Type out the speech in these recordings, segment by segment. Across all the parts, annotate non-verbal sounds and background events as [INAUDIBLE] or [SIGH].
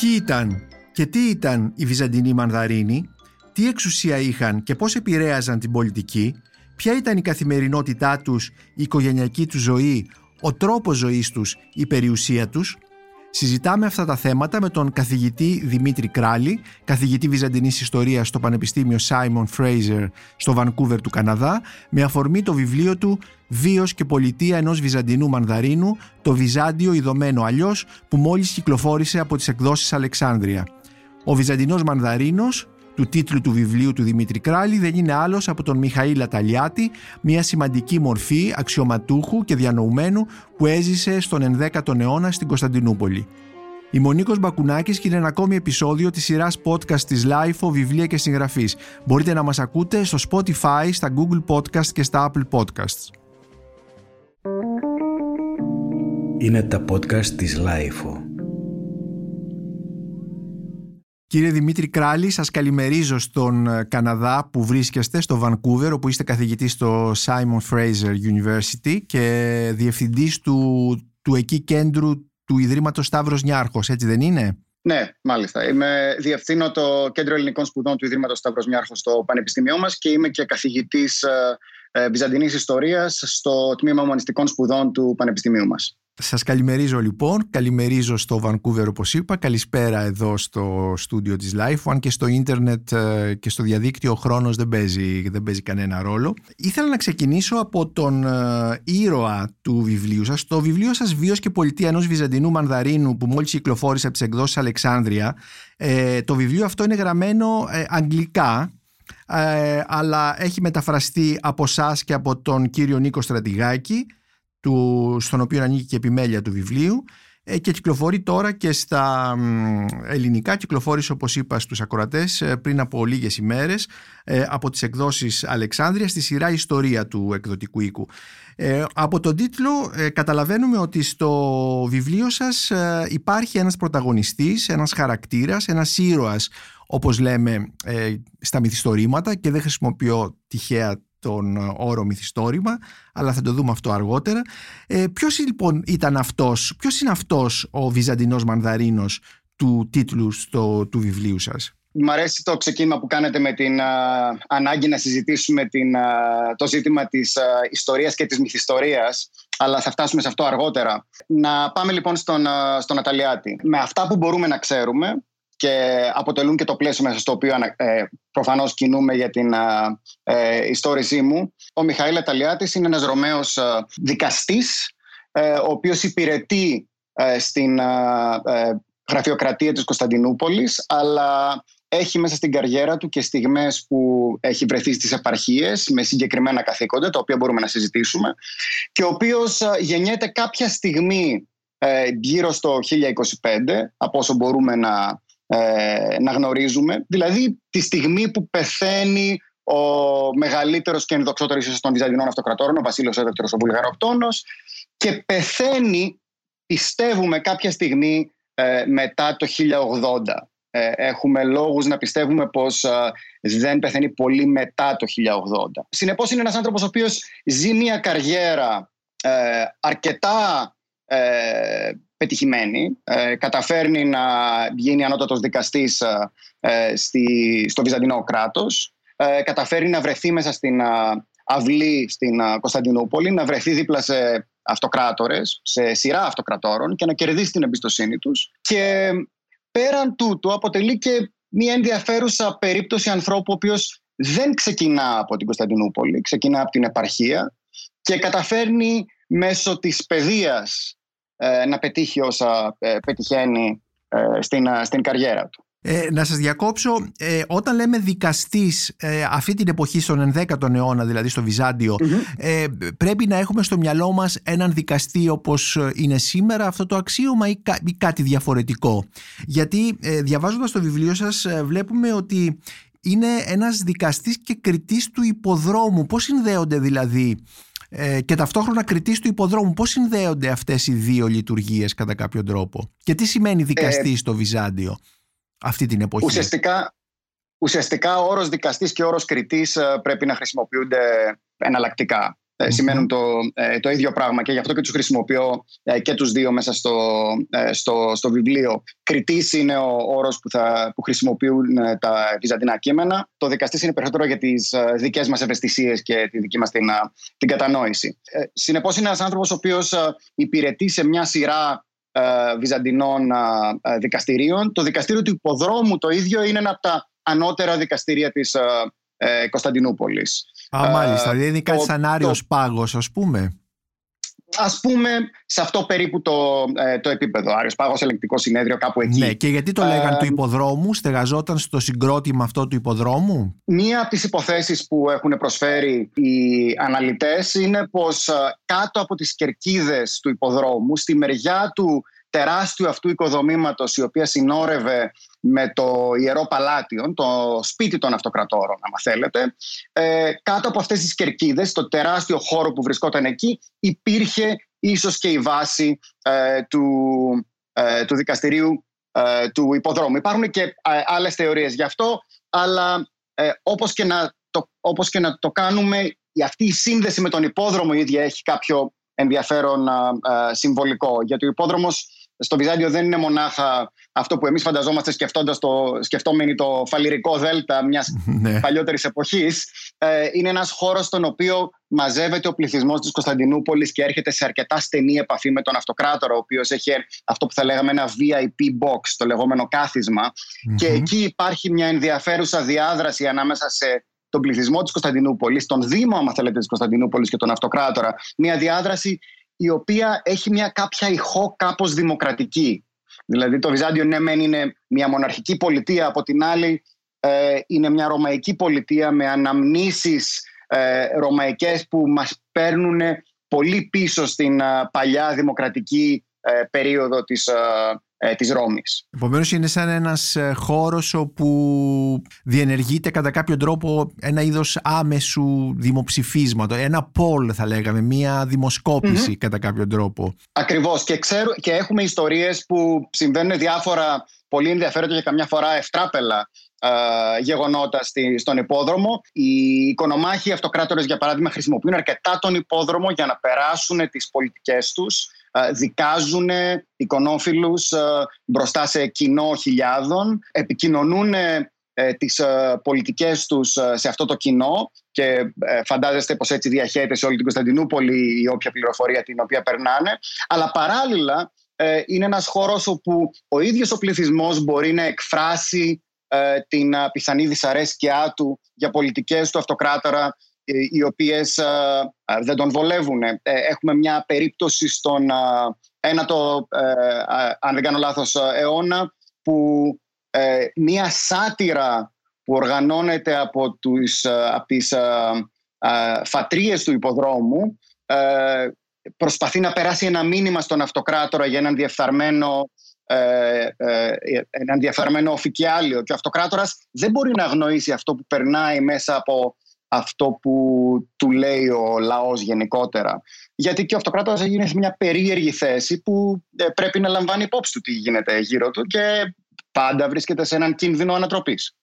Ποιοι ήταν και τι ήταν οι Βυζαντινοί Μανδαρίνοι, τι εξουσία είχαν και πώς επηρέαζαν την πολιτική, ποια ήταν η καθημερινότητά τους, η οικογενειακή τους ζωή, ο τρόπος ζωής τους, η περιουσία τους. Συζητάμε αυτά τα θέματα με τον καθηγητή Δημήτρη Κράλη, καθηγητή Βυζαντινής Ιστορίας στο Πανεπιστήμιο Simon Fraser στο Βανκούβερ του Καναδά, με αφορμή το βιβλίο του «Βίος και πολιτεία ενός Βυζαντινού Μανδαρίνου, το Βυζάντιο ειδωμένο αλλιώς» που μόλις κυκλοφόρησε από τις εκδόσεις Αλεξάνδρεια. Ο Βυζαντινός Μανδαρίνος του τίτλου του βιβλίου του Δημήτρη Κράλη δεν είναι άλλος από τον Μιχαήλ Αταλιάτη, μια σημαντική μορφή αξιωματούχου και διανοουμένου που έζησε στον 11ο αιώνα στην Κωνσταντινούπολη. Η Μονίκος Μπακουνάκης και είναι ένα ακόμη επεισόδιο της σειράς podcast της LIFO βιβλία και συγγραφής. Μπορείτε να μας ακούτε στο Spotify, στα Google Podcast και στα Apple Podcasts. Είναι τα podcast της LIFO. Κύριε Δημήτρη Κράλη, σας καλημερίζω στον ε, Καναδά που βρίσκεστε, στο Βανκούβερ, όπου είστε καθηγητής στο Simon Fraser University και διευθυντής του, του εκεί κέντρου του Ιδρύματος Σταύρος Νιάρχος, έτσι δεν είναι; Ναι, μάλιστα. Είμαι, διευθύνω το Κέντρο Ελληνικών Σπουδών του Ιδρύματος Σταύρος Νιάρχος στο Πανεπιστήμιό μας και είμαι και καθηγητής ε, ε Βυζαντινής Ιστορίας στο Τμήμα Ομονιστικών Σπουδών του Πανεπιστημίου μας. Σας καλημερίζω λοιπόν, καλημερίζω στο Βανκούβερ όπως είπα, καλησπέρα εδώ στο στούντιο της Life, αν και στο ίντερνετ ε, και στο διαδίκτυο ο χρόνος δεν παίζει, δεν παίζει κανένα ρόλο. Ήθελα να ξεκινήσω από τον ε, ήρωα του βιβλίου σας, το βιβλίο σας «Βίος και πολιτεία ενός Βυζαντινού Μανδαρίνου» που μόλις κυκλοφόρησε από τις εκδόσεις Αλεξάνδρεια. Ε, το βιβλίο αυτό είναι γραμμένο αγγλικά, αλλά έχει μεταφραστεί από εσά και από τον κύριο Νίκο Στρατηγάκη του, στον οποίο ανήκει και επιμέλεια του βιβλίου ε, και κυκλοφορεί τώρα και στα ελληνικά κυκλοφόρησε όπως είπα στους ακροατές ε, πριν από λίγες ημέρες ε, από τις εκδόσεις Αλεξάνδρεια στη σειρά ιστορία του εκδοτικού οίκου. από τον τίτλο καταλαβαίνουμε ότι στο βιβλίο σας υπάρχει ένας πρωταγωνιστής, ένας χαρακτήρας, ένας ήρωας όπως λέμε στα μυθιστορήματα και δεν χρησιμοποιώ τυχαία τον ε, όρο μυθιστόρημα, αλλά θα το δούμε αυτό αργότερα. Ε, ποιος λοιπόν ήταν αυτός, ποιος είναι αυτός ο Βυζαντινός Μανδαρίνος του τίτλου στο, του βιβλίου σας; Μ' αρέσει το ξεκίνημα που κάνετε με την ανάγκη να συζητήσουμε την, το ζήτημα της ιστορίας και της μυθιστορίας, αλλά θα φτάσουμε σε αυτό αργότερα. Να πάμε λοιπόν στον, στον Αταλιάτη. Με αυτά που μπορούμε να ξέρουμε, και αποτελούν και το πλαίσιο μέσα στο οποίο ε, προφανώς κινούμε για την ε, ιστόρησή μου. Ο Μιχαήλ Αταλιάτης είναι ένας Ρωμαίος ε, δικαστής ε, ο οποίος υπηρετεί ε, στην γραφειοκρατία της Κωνσταντινούπολης αλλά έχει μέσα στην καριέρα του και στιγμές που έχει βρεθεί στις επαρχίες με συγκεκριμένα καθήκοντα τα οποία μπορούμε να συζητήσουμε και ο οποίος γεννιέται κάποια στιγμή γύρω στο 1025 από όσο μπορούμε να ε, να γνωρίζουμε. Δηλαδή τη στιγμή που πεθαίνει ο μεγαλύτερος και ενδοξότερος ίσως των Βυζαντινών Αυτοκρατόρων, ο Βασίλειος Εύδοκτρο ο Βουλγαροπτόνο, και πεθαίνει, πιστεύουμε, κάποια στιγμή ε, μετά το 1080. Ε, έχουμε λόγους να πιστεύουμε πως ε, δεν πεθαίνει πολύ μετά το 1080. Συνεπώς είναι ένας άνθρωπος ο οποίος ζει μια καριέρα αρκετά πετυχημένη. Ε, καταφέρνει να γίνει ανώτατος δικαστής ε, στη, στο Βυζαντινό κράτος. Ε, καταφέρει να βρεθεί μέσα στην αυλή στην Κωνσταντινούπολη, να βρεθεί δίπλα σε αυτοκράτορες, σε σειρά αυτοκρατόρων και να κερδίσει την εμπιστοσύνη τους. Και πέραν τούτου αποτελεί και μια ενδιαφέρουσα περίπτωση ανθρώπου ο οποίος δεν ξεκινά από την Κωνσταντινούπολη, ξεκινά από την επαρχία και καταφέρνει μέσω της παιδείας ε, να πετύχει όσα ε, πετυχαίνει ε, στην, στην καριέρα του. Ε, να σας διακόψω, ε, όταν λέμε δικαστής ε, αυτή την εποχή στον 11ο αιώνα, δηλαδή στο βυζαντιο ε, πρέπει να έχουμε στο μυαλό μας έναν δικαστή όπως είναι σήμερα αυτό το αξίωμα ή, ή κάτι διαφορετικό. Γιατί διαβάζοντας το βιβλίο σας βλέπουμε ότι είναι ένας δικαστής και κριτής του υποδρόμου. Πώς συνδέονται δηλαδή ε, και ταυτόχρονα κριτής του υποδρόμου. Πώς συνδέονται αυτές οι δύο λειτουργίες κατά κάποιο τρόπο; Και τι σημαίνει δικαστή ε, στο Βυζάντιο αυτή την εποχή; Ουσιαστικά, ουσιαστικά ο όρος δικαστής και ο όρος κριτής ε, πρέπει να χρησιμοποιούνται εναλλακτικά. Σημαίνουν το, το ίδιο πράγμα και γι' αυτό και τους χρησιμοποιώ και τους δύο μέσα στο, στο, στο βιβλίο. Κριτής είναι ο όρος που, θα, που χρησιμοποιούν τα βυζαντινά κείμενα. Το δικαστής είναι περισσότερο για τις δικές μας ευαισθησίες και τη δική μας την, την κατανόηση. Συνεπώς είναι ένας άνθρωπος ο οποίος υπηρετεί σε μια σειρά βυζαντινών δικαστηρίων. Το δικαστήριο του υποδρόμου το ίδιο είναι ένα από τα ανώτερα δικαστήρια της ε, Κωνσταντινούπολης. Α, μάλιστα. Δηλαδή είναι κάτι σαν Άριος Πάγος, ας πούμε. Ας πούμε σε αυτό περίπου το, ε, το επίπεδο. Άριος Πάγος, ελεγκτικό συνέδριο, κάπου εκεί. Ναι, και γιατί το λέγαν του υποδρόμου, στεγαζόταν στο συγκρότημα αυτό του υποδρόμου; Μία από τις υποθέσεις που έχουν προσφέρει οι αναλυτές είναι πως κάτω από τις κερκίδες του υποδρόμου, στη μεριά του τεράστιου αυτού οικοδομήματος η οποία συνόρευε με το Ιερό Παλάτιον, το σπίτι των αυτοκρατόρων, αν θέλετε. Ε, κάτω από αυτές τις κερκίδες, το τεράστιο χώρο που βρισκόταν εκεί, υπήρχε ίσως και η βάση ε, του, ε, του δικαστηρίου ε, του υποδρόμου. Υπάρχουν και άλλες θεωρίες γι' αυτό, αλλά όπως, και να το, όπως και να το κάνουμε, αυτή η σύνδεση με τον υπόδρομο η ίδια έχει κάποιο ενδιαφέρον συμβολικό. Γιατί ο υπόδρομος στο Βυζάντιο δεν είναι μονάχα αυτό που εμείς φανταζόμαστε σκεφτώντας το, σκεφτόμενοι το φαλυρικό δέλτα μιας [LAUGHS] ναι. παλιότερης εποχής. Ε, είναι ένας χώρος στον οποίο μαζεύεται ο πληθυσμός της Κωνσταντινούπολης και έρχεται σε αρκετά στενή επαφή με τον αυτοκράτορα, ο οποίος έχει αυτό που θα λέγαμε ένα VIP box, το λεγόμενο Και εκεί υπάρχει μια ενδιαφέρουσα διάδραση ανάμεσα σε τον πληθυσμό της Κωνσταντινούπολης, τον Δήμο, άμα θέλετε, της Κωνσταντινούπολης και τον αυτοκράτορα. Μια διάδραση η οποία έχει μια κάποια ηχό κάπως δημοκρατική. Δηλαδή το Βυζάντιο ναι μεν είναι μια μοναρχική πολιτεία, από την άλλη ε, είναι μια ρωμαϊκή πολιτεία με αναμνήσεις ε, ρωμαϊκές που μας παίρνουν πολύ πίσω στην ε, παλιά δημοκρατική ε, περίοδο της, ε, της Ρώμης. Επομένως είναι σαν ένας ε, χώρος όπου διενεργείται κατά κάποιο τρόπο ένα είδος άμεσου δημοψηφίσματος, ένα poll θα λέγαμε, μια δημοσκοπηση κατά κάποιο τρόπο. Ακριβώς και, ξέρω, και έχουμε ιστορίες που συμβαίνουν διάφορα πολύ ενδιαφέροντα και καμιά φορά ευτράπελα ε, γεγονότα στη, στον υπόδρομο. Οι οικονομάχοι αυτοκράτορες για παράδειγμα χρησιμοποιούν αρκετά τον υπόδρομο για να περάσουν τις πολιτικές τους ε, δικάζουν εικονόφιλους ε, μπροστά σε κοινό χιλιάδων, επικοινωνούν ε, τις πολιτικές τους σε αυτό το κοινό και φαντάζεστε πως έτσι διαχέεται σε όλη την Κωνσταντινούπολη η όποια πληροφορία την οποία περνάνε. Αλλά παράλληλα είναι ένας χώρος όπου ο ίδιος ο πληθυσμός μπορεί να εκφράσει την πιθανή δυσαρέσκειά του για πολιτικές του αυτοκράτορα οι οποίες δεν τον βολεύουν. Ε, έχουμε μια περίπτωση στον ένα το, ε, αν δεν κάνω λάθος, αιώνα που ε, μια σάτυρα που οργανώνεται από, τους, από τις φατρίες του υποδρόμου προσπαθεί να περάσει ένα μήνυμα στον αυτοκράτορα για έναν διεφθαρμένο ε, έναν διαφαρμένο οφικιάλιο και ο αυτοκράτορας δεν μπορεί να αγνοήσει αυτό που περνάει μέσα από αυτό που του λέει ο λαός γενικότερα. Γιατί και ο αυτοκράτορας έγινε σε μια περίεργη θέση που ε, πρέπει να λαμβάνει υπόψη του τι γίνεται γύρω του και πάντα βρίσκεται σε έναν κίνδυνο ανατροπής.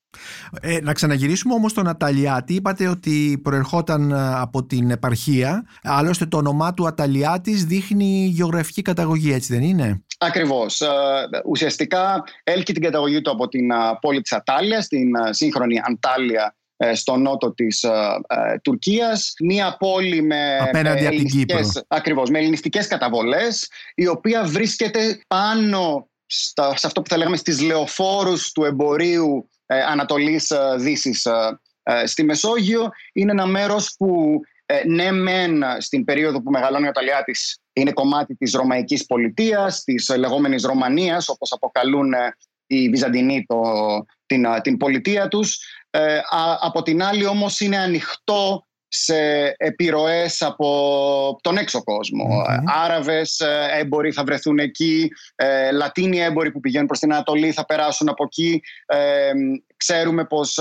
Ε, να ξαναγυρίσουμε όμως στον Αταλιάτη είπατε ότι προερχόταν ε, από την επαρχία άλλωστε το όνομά του Αταλιάτης δείχνει γεωγραφική καταγωγή έτσι δεν είναι; Ακριβώς. Ε, ουσιαστικά έλκει την καταγωγή του από την πόλη της Ατάλια, την σύγχρονη Αντάλια ε, στο νότο της ε, ε, Τουρκίας. Μία πόλη με, Απέναντι ελληνιστικές, ακριβώς, με ελληνιστικές καταβολές η οποία βρίσκεται πάνω στα, σε αυτό που θα λέγαμε στις λεωφόρους του εμπορίου Ανατολής Δύσης στη Μεσόγειο. Είναι ένα μέρος που ναι μεν στην περίοδο που μεγαλώνει ο Ταλιάτης είναι κομμάτι της Ρωμαϊκής πολιτείας, της λεγόμενης Ρωμανίας όπως αποκαλούν οι Βυζαντινοί το, την, την πολιτεία τους. Ε, από την άλλη όμως είναι ανοιχτό σε επιρροές από τον έξω κόσμο. Mm-hmm. Άραβες ε, έμποροι θα βρεθούν εκεί, ε, Λατίνοι έμποροι που πηγαίνουν προς την Ανατολή θα περάσουν από εκεί. Ε, ξέρουμε πως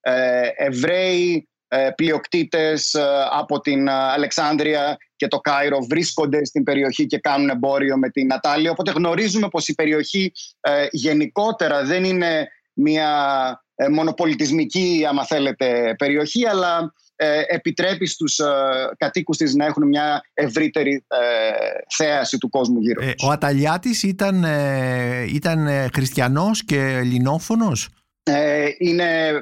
ε, Εβραίοι πλειοκτήτες από την Αλεξάνδρεια και το Κάιρο βρίσκονται στην περιοχή και κάνουν εμπόριο με την Ατάλια. Οπότε γνωρίζουμε πως η περιοχή γενικότερα δεν είναι μια ε, μονοπολιτισμική, άμα θέλετε, περιοχή, αλλά ε, επιτρέπει στους ε, κατοίκους της να έχουν μια ευρύτερη ε, θέαση του κόσμου γύρω τους. ο Αταλιάτης ήταν, ήταν χριστιανός και ελληνόφωνος; είναι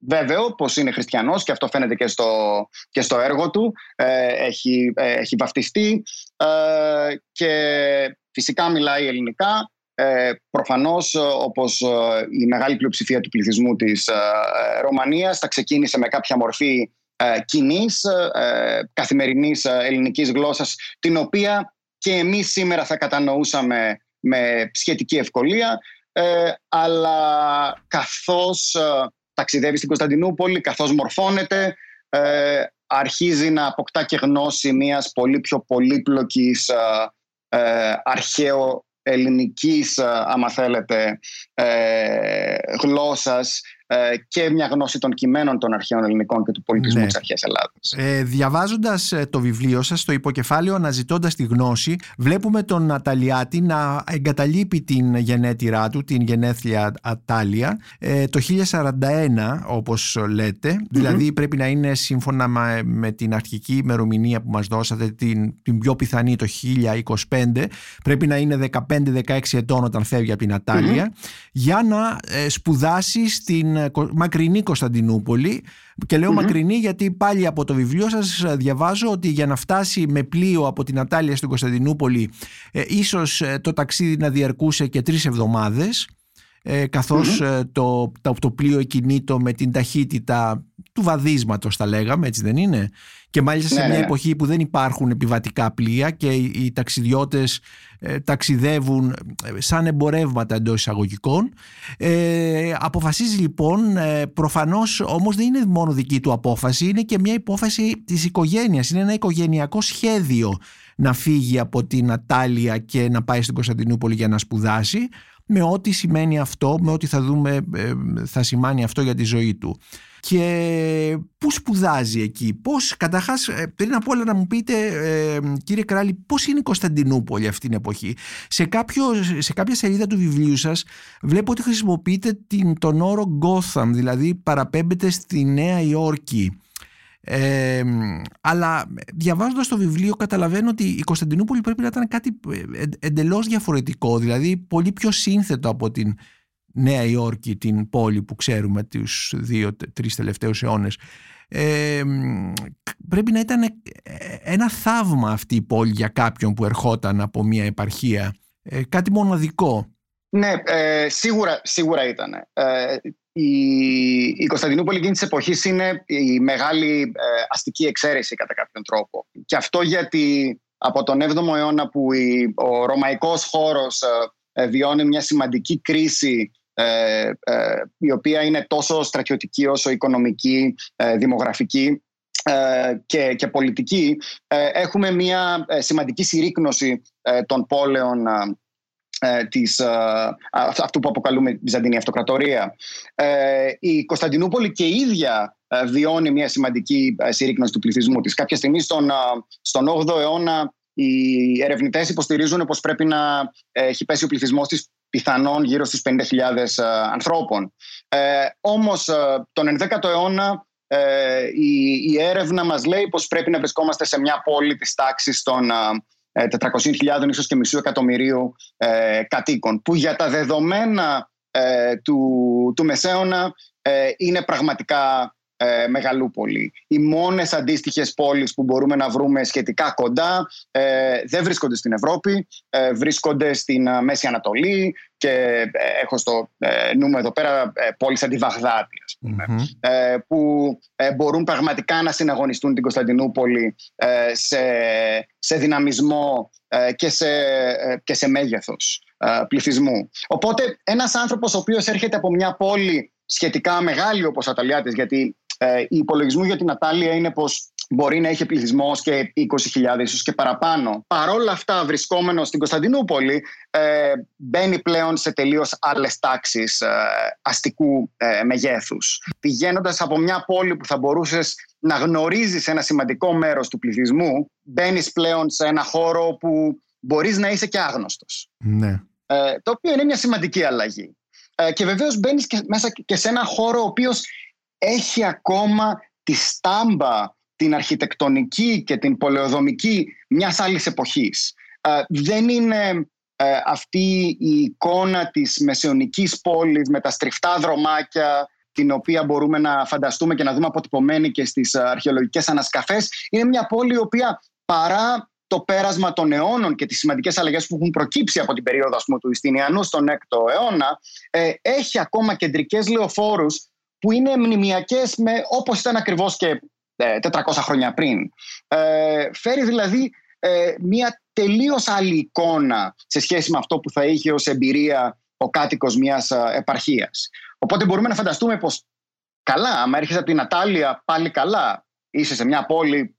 βέβαιο πως είναι χριστιανός και αυτό φαίνεται και στο, και στο έργο του. έχει, έχει βαφτιστεί και φυσικά μιλάει ελληνικά. Ε, προφανώς όπως η μεγάλη πλειοψηφία του πληθυσμού της Ρωμανίας θα ξεκίνησε με κάποια μορφή ε, κοινής ε, καθημερινής ε, ελληνικής γλώσσας την οποία και εμείς σήμερα θα κατανοούσαμε με σχετική ευκολία αλλά καθώς ταξιδεύει στην Κωνσταντινούπολη, καθώς μορφώνεται αρχίζει να αποκτά και γνώση μιας πολύ πιο πολύπλοκης αρχαίο ελληνικής, άμα θέλετε, γλώσσας ε, και μια γνώση των κειμένων των αρχαίων ελληνικών και του πολιτισμού ναι. της αρχαίας Ελλάδας. Ε, διαβάζοντας ε, το βιβλίο σας, το υποκεφάλαιο αναζητώντας τη γνώση, βλέπουμε τον Αταλιάτη να εγκαταλείπει την γενέτειρά του, την γενέθλια Ατάλια, ε, το 1041 όπως δηλαδή πρέπει να είναι σύμφωνα με, την αρχική ημερομηνία που μας δώσατε, την, την πιο πιθανή το 1025, πρέπει να είναι 15-16 ετών όταν φεύγει από την αταλια για να σπουδάσει στην μακρινή Κωνσταντινούπολη και λέω μακρινή γιατί πάλι από το βιβλίο σας διαβάζω ότι για να φτάσει με πλοίο από την Ατάλια στην Κωνσταντινούπολη ε, ίσως ε, το ταξίδι να διαρκούσε και τρεις εβδομάδες ε, καθως ε, το, το, το πλοίο εκινήτω με την ταχύτητα του βαδίσματος θα λέγαμε έτσι δεν είναι; Και μάλιστα σε ναι, μια ναι. εποχή που δεν υπάρχουν επιβατικά πλοία και οι, οι ταξιδιώτες ε, ταξιδεύουν ε, σαν εμπορεύματα εντός εισαγωγικών. Ε, αποφασίζει λοιπόν, ε, προφανώς όμως δεν είναι μόνο δική του απόφαση, είναι και μια υπόφαση της οικογένειας, είναι ένα οικογενειακό σχέδιο να φύγει από την Ατάλια και να πάει στην Κωνσταντινούπολη για να σπουδάσει με ό,τι σημαίνει αυτό, με ό,τι θα δούμε θα σημάνει αυτό για τη ζωή του και πού σπουδάζει εκεί, πώς, καταρχάς ε, πριν από όλα να μου πείτε ε, κύριε Κράλη πώς είναι η Κωνσταντινούπολη αυτή την εποχή; Σε, κάποιο, σε κάποια σελίδα του βιβλίου σας βλέπω ότι χρησιμοποιείτε την, τον όρο Gotham, δηλαδή παραπέμπετε στη Νέα Υόρκη. Ε, αλλά διαβάζοντας το βιβλίο καταλαβαίνω ότι η Κωνσταντινούπολη πρέπει να ήταν κάτι ε, εντελώς διαφορετικό δηλαδή πολύ πιο σύνθετο από την Νέα Υόρκη, την πόλη που ξέρουμε τους δύο-τρεις τελευταίους αιώνες. Ε, πρέπει να ήταν ε, ένα θαύμα αυτή η πόλη για κάποιον που ερχόταν από μια επαρχία. Ε, κάτι μοναδικό. Ναι, ε, σίγουρα, σίγουρα ήταν. Ε, η, η Κωνσταντινούπολη εκείνης της εποχής είναι η μεγάλη αστική εξαίρεση κατά κάποιον τρόπο. Και αυτό γιατί από τον 7ο αιώνα που ο ρωμαϊκός χώρος βιώνει μια σημαντική κρίση ε, ε, η οποία είναι τόσο στρατιωτική όσο οικονομική, ε, δημογραφική και, και πολιτική έχουμε μια σημαντική συρρήκνωση των πόλεων της, αυτού που αποκαλούμε Βυζαντινή Αυτοκρατορία. Η Κωνσταντινούπολη και η ίδια βιώνει μια σημαντική συρρήκνωση του πληθυσμού της. Κάποια στιγμή στον, στον 8ο αιώνα οι ερευνητές υποστηρίζουν πως πρέπει να έχει πέσει ο πληθυσμός της πιθανόν γύρω στις 50.000 ε, ανθρώπων. Ε, όμως ε, τον 11ο αιώνα ε, η, η, έρευνα μας λέει πως πρέπει να βρισκόμαστε σε μια πόλη της τάξης των 400.000 ίσως και μισού εκατομμυρίου κατοίκων που για τα δεδομένα του, του Μεσαίωνα είναι πραγματικά ε, Μεγαλούπολη. Οι μόνες αντίστοιχες πόλεις που μπορούμε να βρούμε σχετικά κοντά ε, δεν βρίσκονται στην Ευρώπη, ε, βρίσκονται στην ε, Μέση Ανατολή και ε, έχω στο νου μου εδώ πέρα πόλεις σαν τη Βαγδάτη που μπορούν πραγματικά να συναγωνιστούν την Κωνσταντινούπολη σε, σε δυναμισμό και, σε, και σε μέγεθος πληθυσμού. Οπότε ένας άνθρωπος ο οποίος έρχεται από μια πόλη σχετικά μεγάλη όπως Αταλιάτης γιατί ε, οι υπολογισμοί για την Ατάλια είναι πως μπορεί να έχει πληθυσμό και 20.000 ίσως και παραπάνω. Παρόλα αυτά, βρισκόμενος στην Κωνσταντινούπολη, ε, μπαίνει πλέον σε τελείως άλλες τάξεις ε, αστικού ε, μεγέθους. Πηγαίνοντας από μια πόλη που θα μπορούσες να γνωρίζεις ένα σημαντικό μέρος του πληθυσμού, μπαίνεις πλέον σε ένα χώρο που μπορείς να είσαι και άγνωστος. Ναι. Ε, το οποίο είναι μια σημαντική αλλαγή. Ε, και βεβαίως μπαίνεις μέσα και σε ένα χώρο ο οποίος έχει ακόμα τη στάμπα, την αρχιτεκτονική και την πολεοδομική μιας άλλης εποχής. δεν είναι αυτή η εικόνα της μεσαιωνικής πόλης με τα στριφτά δρομάκια την οποία μπορούμε να φανταστούμε και να δούμε αποτυπωμένη και στις αρχαιολογικές ανασκαφές. Είναι μια πόλη η οποία παρά το πέρασμα των αιώνων και τις σημαντικές αλλαγές που έχουν προκύψει από την περίοδο ας πούμε, του Ιστινιανού στον 6ο αιώνα ε, έχει ακόμα κεντρικές λεωφόρους που είναι μνημιακές με, όπως ήταν ακριβώς και 400 ε, χρόνια πριν. Ε, φέρει δηλαδή ε, μια τελείως άλλη εικόνα σε σχέση με αυτό που θα είχε ως εμπειρία ο κάτοικος μιας επαρχίας. Οπότε μπορούμε να φανταστούμε πως καλά, άμα έρχεσαι από την Ατάλεια πάλι καλά, είσαι σε μια πόλη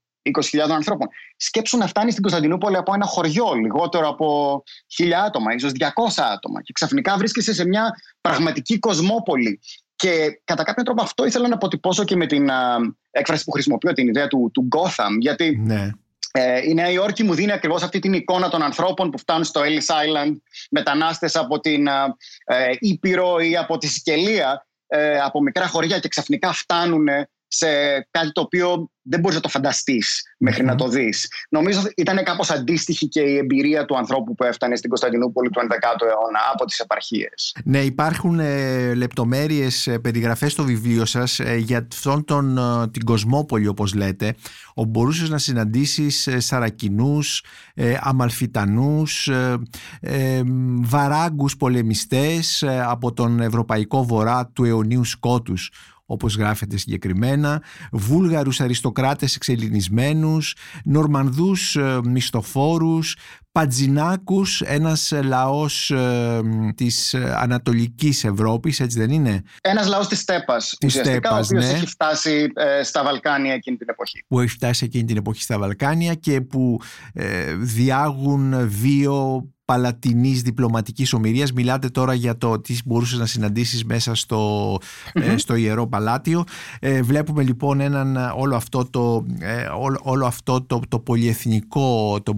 20.000 ανθρώπων. Σκέψου να φτάνεις στην Κωνσταντινούπολη από ένα χωριό, λιγότερο από 1.000 άτομα, ίσως 200 άτομα. Και ξαφνικά βρίσκεσαι σε μια πραγματική κοσμόπολη. Και κατά κάποιο τρόπο αυτό ήθελα να αποτυπώσω και με την α, έκφραση που χρησιμοποιώ, την ιδέα του, του Gotham. Γιατί ναι. ε, η Νέα Υόρκη μου δίνει ακριβώς αυτή την εικόνα των ανθρώπων που φτάνουν στο Ellis Island, μετανάστες από την ε, Ήπειρο ή από τη Σικελία, ε, από μικρά χωριά και ξαφνικά φτάνουν σε κάτι το οποίο δεν μπορείς να το φανταστείς να το δεις. Νομίζω ήταν κάπως αντίστοιχη και η εμπειρία του ανθρώπου που έφτανε στην Κωνσταντινούπολη του 11ου αιώνα από τις επαρχίες. Ναι, υπάρχουν ε, λεπτομέρειες περιγραφές στο βιβλίο σας ε, για αυτόν τον, ε, την Κοσμόπολη, όπως λέτε, όπου μπορούσες να συναντήσεις ε, Σαρακινούς, ε, Αμαλφιτανούς, ε, ε, βαράγκους πολεμιστές από τον Ευρωπαϊκό Βορρά του αιωνίου σκότους όπως γράφεται συγκεκριμένα, βούλγαρους αριστοκράτες εξελινισμένους, νορμανδούς ε, μισθοφόρους, Πατζινάκους, ένας λαός ε, της Ανατολικής Ευρώπης, έτσι δεν είναι; Ένας λαός της Στέπας, της ουσιαστικά, Στέπας, ο οποίος ναι. έχει φτάσει ε, στα Βαλκάνια εκείνη την εποχή. Που έχει φτάσει εκείνη την εποχή στα Βαλκάνια και που ε, διάγουν βίο παλατινής διπλωματικής ομοιρίας. Μιλάτε τώρα για το τι μπορούσες να συναντήσεις μέσα στο, ε, στο Ιερό Παλάτιο. Ε, βλέπουμε λοιπόν έναν, όλο αυτό το, ε, όλο, αυτό το, το πολυεθνικό το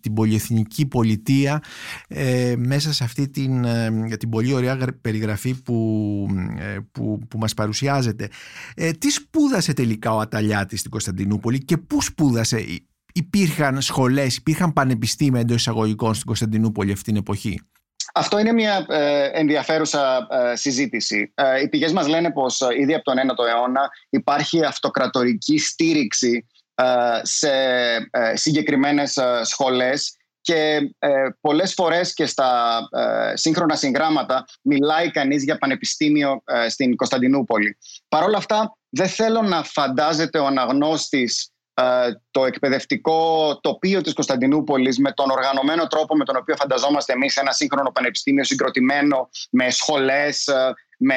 την πολυεθνική πολιτεία μέσα σε αυτή την, την πολύ ωραία περιγραφή που, που, που μας παρουσιάζεται. Τι σπούδασε τελικά ο Αταλιάτης στην Κωνσταντινούπολη και πού σπούδασε υπήρχαν σχολές, υπήρχαν πανεπιστήμια εντός εισαγωγικών στην Κωνσταντινούπολη αυτή την εποχή; Αυτό είναι μια ε, ενδιαφέρουσα ε, συζήτηση. Ε, οι πηγές μας λένε πως ήδη από τον 9ο αιώνα υπάρχει αυτοκρατορική στήριξη σε συγκεκριμένες σχολές και πολλές φορές και στα σύγχρονα συγγράμματα μιλάει κανείς για πανεπιστήμιο στην Κωνσταντινούπολη. Παρ' όλα αυτά δεν θέλω να φαντάζεται ο αναγνώστης ε, το εκπαιδευτικό τοπίο της Κωνσταντινούπολης με τον οργανωμένο τρόπο με τον οποίο φανταζόμαστε εμείς ένα σύγχρονο πανεπιστήμιο συγκροτημένο με σχολές, ε, με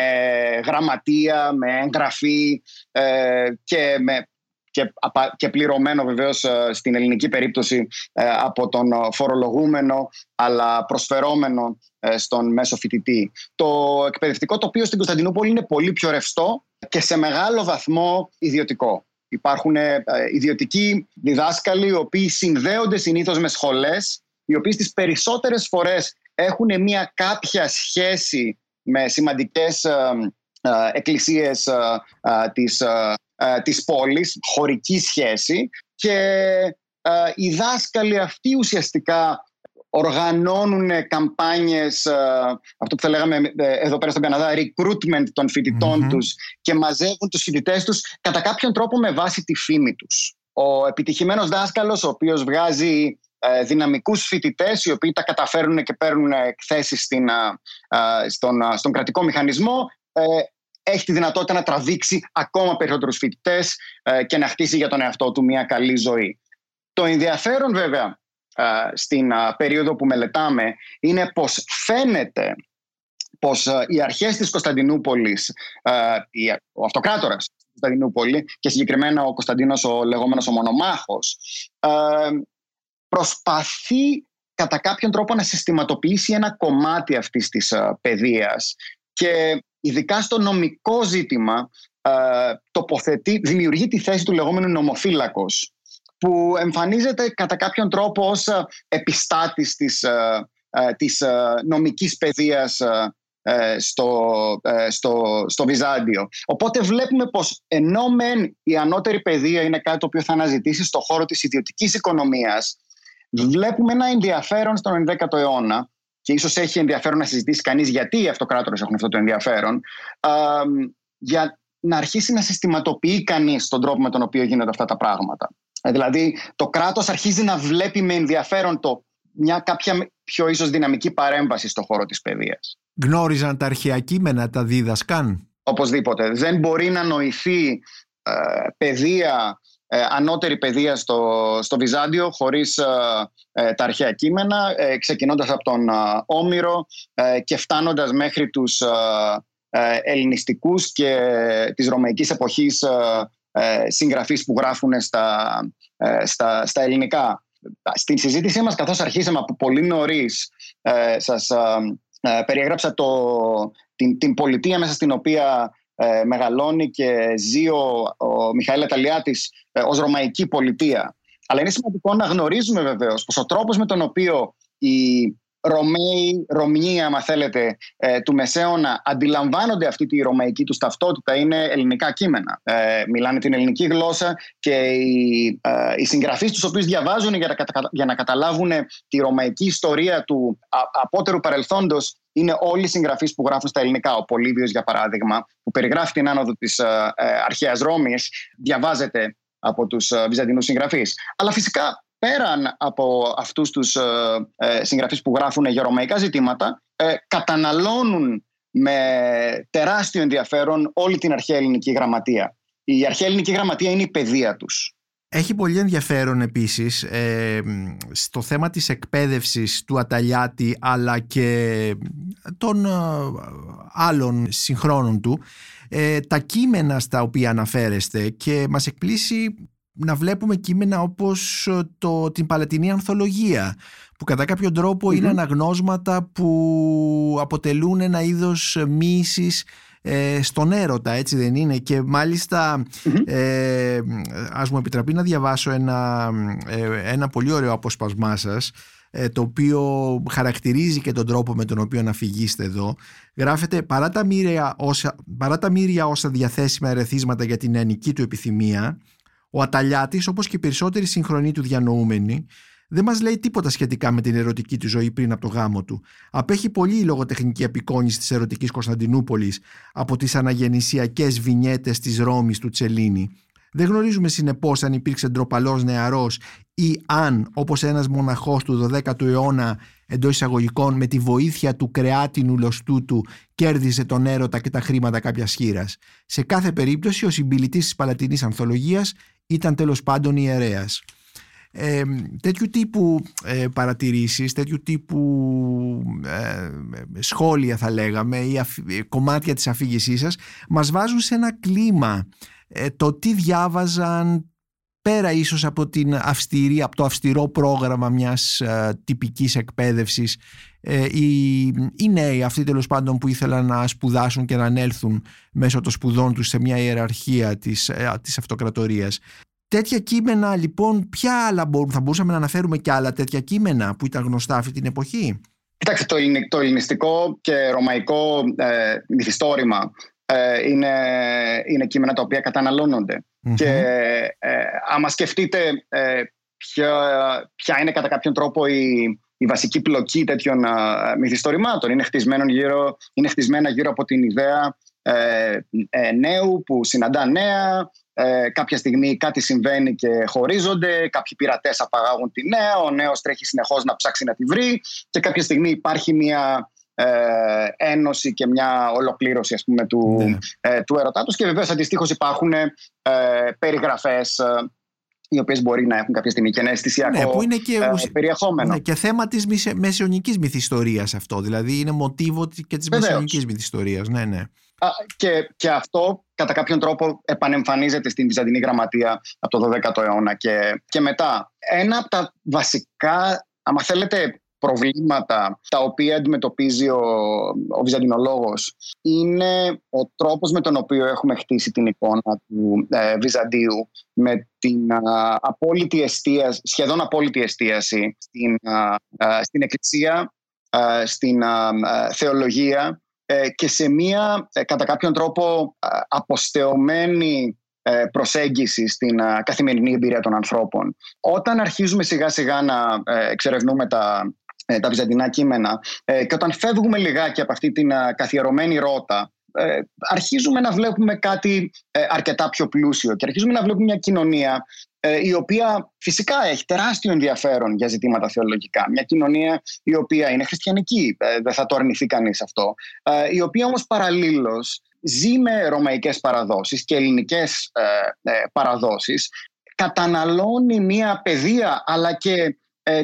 γραμματεία, με εγγραφή ε, και, με, και, και πληρωμένο βεβαίως στην ελληνική περίπτωση από τον φορολογούμενο αλλά προσφερόμενο στον μέσο φοιτητή. Το εκπαιδευτικό τοπίο στην Κωνσταντινούπολη είναι πολύ πιο ρευστό και σε μεγάλο βαθμό ιδιωτικό. Υπάρχουν ε, ιδιωτικοί διδάσκαλοι οι οποίοι συνδέονται συνήθως με σχολές οι οποίοι στις περισσότερες φορές έχουν μια κάποια σχέση με σημαντικές ε, ε, εκκλησίες της, της πόλης, χωρική σχέση. Και οι δάσκαλοι αυτοί ουσιαστικά οργανώνουν καμπάνιες, ε, αυτό που θα λέγαμε ε, εδώ πέρα στον Καναδά, recruitment των φοιτητών mm τους και μαζεύουν τους φοιτητές τους κατά κάποιον τρόπο με βάση τη φήμη τους. Ο επιτυχημένος δάσκαλος, ο οποίος βγάζει ε, δυναμικούς φοιτητές, οι οποίοι τα καταφέρουν και παίρνουν εκθέσεις στην, στον, στον κρατικό μηχανισμό, έχει τη δυνατότητα να τραβήξει ακόμα περισσότερους φοιτητές και να χτίσει για τον εαυτό του μια καλή ζωή. Το ενδιαφέρον βέβαια στην περίοδο που μελετάμε είναι πως φαίνεται πως οι αρχές της Κωνσταντινούπολης, ο αυτοκράτορας της Κωνσταντινούπολη και συγκεκριμένα ο Κωνσταντίνος ο λεγόμενος ο μονομάχος προσπαθεί κατά κάποιον τρόπο να συστηματοποιήσει ένα κομμάτι αυτής της παιδείας και ειδικά στο νομικό ζήτημα τοποθετεί, δημιουργεί τη θέση του λεγόμενου νομοφύλακος που εμφανίζεται κατά κάποιον τρόπο ως ε, επιστάτης της, ε, ε, της νομικής παιδείας στο, στο, στο Βυζάντιο. Οπότε βλέπουμε πως ενώ μεν η ανώτερη παιδεία είναι κάτι το οποίο θα αναζητήσει στο χώρο της ιδιωτικής οικονομίας, βλέπουμε ένα ενδιαφέρον στον 11ο αιώνα και ίσως έχει ενδιαφέρον να συζητήσει κανείς γιατί οι αυτοκράτορες έχουν αυτό το ενδιαφέρον, για να αρχίσει να συστηματοποιεί κανείς τον τρόπο με τον οποίο γίνονται αυτά τα πράγματα. Ε, δηλαδή το κράτος αρχίζει να βλέπει με ενδιαφέρον το, μια κάποια πιο ίσως δυναμική παρέμβαση στο χώρο της παιδείας. Γνώριζαν τα αρχαία κείμενα, τα δίδασκαν; Οπωσδήποτε. Δεν μπορεί να νοηθεί ε, παιδεία, ε, ανώτερη παιδεία στο, στο Βυζάντιο χωρίς ε, ε, τα αρχαία κείμενα, ε, ξεκινώντας από τον Όμηρο και φτάνοντας μέχρι τους ελληνιστικούς και της ρωμαϊκής εποχής συγγραφείς που γράφουν στα, στα, στα ελληνικά. Στην συζήτησή μας, καθώς αρχίσαμε από πολύ νωρίς, σας περιέγραψα το, την, την πολιτεία μέσα στην οποία ε, μεγαλώνει και ζει ο, ο Μιχαήλ Αταλιάτης ε, ως ρωμαϊκή πολιτεία. Αλλά είναι σημαντικό να γνωρίζουμε βεβαίως πως ο τρόπος με τον οποίο οι Ρωμαίοι, Ρωμνοί, άμα θέλετε, ε, του Μεσαίωνα αντιλαμβάνονται αυτή τη ρωμαϊκή τους ταυτότητα είναι ελληνικά κείμενα. Ε, μιλάνε την ελληνική γλώσσα και οι, ε, οι συγγραφείς τους οποίους διαβάζουν για να, για να καταλάβουν τη ρωμαϊκή ιστορία του απότερου παρελθόντος είναι όλοι οι συγγραφείς που γράφουν στα ελληνικά. Ο Πολύβιος, για παράδειγμα, που περιγράφει την άνοδο της ε, ε αρχαίας Ρώμης, διαβάζεται από τους ε, Βυζαντινούς συγγραφείς. Αλλά φυσικά πέραν από αυτούς τους ε, ε συγγραφείς που γράφουν για ρωμαϊκά ζητήματα, ε, καταναλώνουν με τεράστιο ενδιαφέρον όλη την αρχαία ελληνική γραμματεία. Η αρχαία ελληνική γραμματεία είναι η παιδεία τους. Έχει πολύ ενδιαφέρον επίσης ε, στο θέμα της εκπαίδευσης του Αταλιάτη αλλά και των ε, άλλων συγχρόνων του ε, τα κείμενα στα οποία αναφέρεστε και μας εκπλήσει να βλέπουμε κείμενα όπως το, την Παλαιτινή Ανθολογία που κατά κάποιο είναι αναγνώσματα που αποτελούν ένα είδος μοίησης ε, στον έρωτα έτσι δεν είναι; Και μάλιστα ε, ας μου επιτραπεί να διαβάσω ένα, ε, ένα πολύ ωραίο αποσπασμά σας ε, το οποίο χαρακτηρίζει και τον τρόπο με τον οποίο να φυγείστε εδώ. Γράφεται παρά τα μύρια όσα, παρά τα μύρια όσα διαθέσιμα ερεθίσματα για την νεανική του επιθυμία ο Αταλιάτης όπως και οι περισσότεροι συγχρονοί του διανοούμενοι δεν μας λέει τίποτα σχετικά με την ερωτική του ζωή πριν από το γάμο του. Απέχει πολύ η λογοτεχνική απεικόνηση της ερωτικής Κωνσταντινούπολης από τις αναγεννησιακές βινιέτες της Ρώμης του Τσελίνη. Δεν γνωρίζουμε συνεπώς αν υπήρξε ντροπαλός νεαρός ή αν, όπως ένας μοναχός του 12ου αιώνα, εντός εισαγωγικών, με τη βοήθεια του κρεάτινου λοστού του, κέρδισε τον έρωτα και τα χρήματα κάποιας χείρας. Σε κάθε περίπτωση, ο συμπιλητής της Παλατινής Ανθολογίας ήταν τέλος πάντων ιερέα ε, τέτοιου τύπου ε, παρατηρήσεις, τέτοιου τύπου ε, σχόλια θα λέγαμε ή ε, κομμάτια της αφήγησής σας μας βάζουν σε ένα κλίμα ε, το τι διάβαζαν πέρα ίσως από, την αυστηρή, από το αυστηρό πρόγραμμα μιας τυπικής εκπαίδευσης οι, οι νέοι αυτοί τέλος πάντων που ήθελαν να σπουδάσουν και να ανέλθουν μέσω των σπουδών τους σε μια ιεραρχία της, της αυτοκρατορίας Τέτοια κείμενα λοιπόν, ποια άλλα μπορούν, θα μπορούσαμε να αναφέρουμε και άλλα τέτοια κείμενα που ήταν γνωστά αυτή την εποχή; Κοιτάξτε, το, το ελληνιστικό και ρωμαϊκό ε, μυθιστόρημα ε, είναι, είναι κείμενα τα οποία Και ε, άμα σκεφτείτε ε, ποια, ποια είναι κατά κάποιον τρόπο η, η βασική πλοκή τέτοιων ε, μυθιστορημάτων, είναι, γύρω, είναι χτισμένα γύρω από την ιδέα ε, ε, νέου που συναντά νέα, ε, κάποια στιγμή κάτι συμβαίνει και χωρίζονται, κάποιοι πειρατές απαγάγουν τη νέα, ο νέος τρέχει συνεχώς να ψάξει να τη βρει. Και κάποια στιγμή υπάρχει μια ε, ένωση και μια ολοκλήρωση ας πούμε, του, ναι. ε, του ερωτά τους και βεβαίως αντιστοίχως υπάρχουν ε, περιγραφές ε, οι οποίες μπορεί να έχουν κάποια στιγμή και ένα αισθησιακό ναι, που είναι και, ε, περιεχόμενο. Ναι, και θέμα της μεσαιωνικής μυθιστορίας αυτό. Δηλαδή είναι μοτίβο και της μεσαιωνικής μυθιστορίας. Ναι, ναι. Και, και αυτό κατά κάποιον τρόπο επανεμφανίζεται στην Βυζαντινή Γραμματεία από το 12ο αιώνα και, και μετά. Ένα από τα βασικά, άμα θέλετε, προβλήματα τα οποία αντιμετωπίζει ο, ο Βυζαντινολόγος είναι ο τρόπος με τον οποίο έχουμε χτίσει την εικόνα του ε, Βυζαντίου με την απόλυτη εστίαση, σχεδόν απόλυτη εστίαση στην, στην εκκλησία, στην θεολογία και σε μια κατά κάποιον τρόπο αποστεωμένη προσέγγιση στην καθημερινή εμπειρία των ανθρώπων. Όταν αρχίζουμε σιγά σιγά να εξερευνούμε τα, τα βυζαντινά κείμενα και όταν φεύγουμε λιγάκι από αυτή την καθιερωμένη ρότα ε, αρχίζουμε να βλέπουμε κάτι ε, αρκετά πιο πλούσιο και αρχίζουμε να βλέπουμε μια κοινωνία ε, η οποία φυσικά έχει τεράστιο ενδιαφέρον για ζητήματα θεολογικά. Μια κοινωνία η οποία είναι χριστιανική, δεν θα το αρνηθεί κανείς αυτό, η οποία όμως παραλλήλως ζει με ρωμαϊκές παραδόσεις και ελληνικές παραδόσεις, καταναλώνει μια παιδεία αλλά και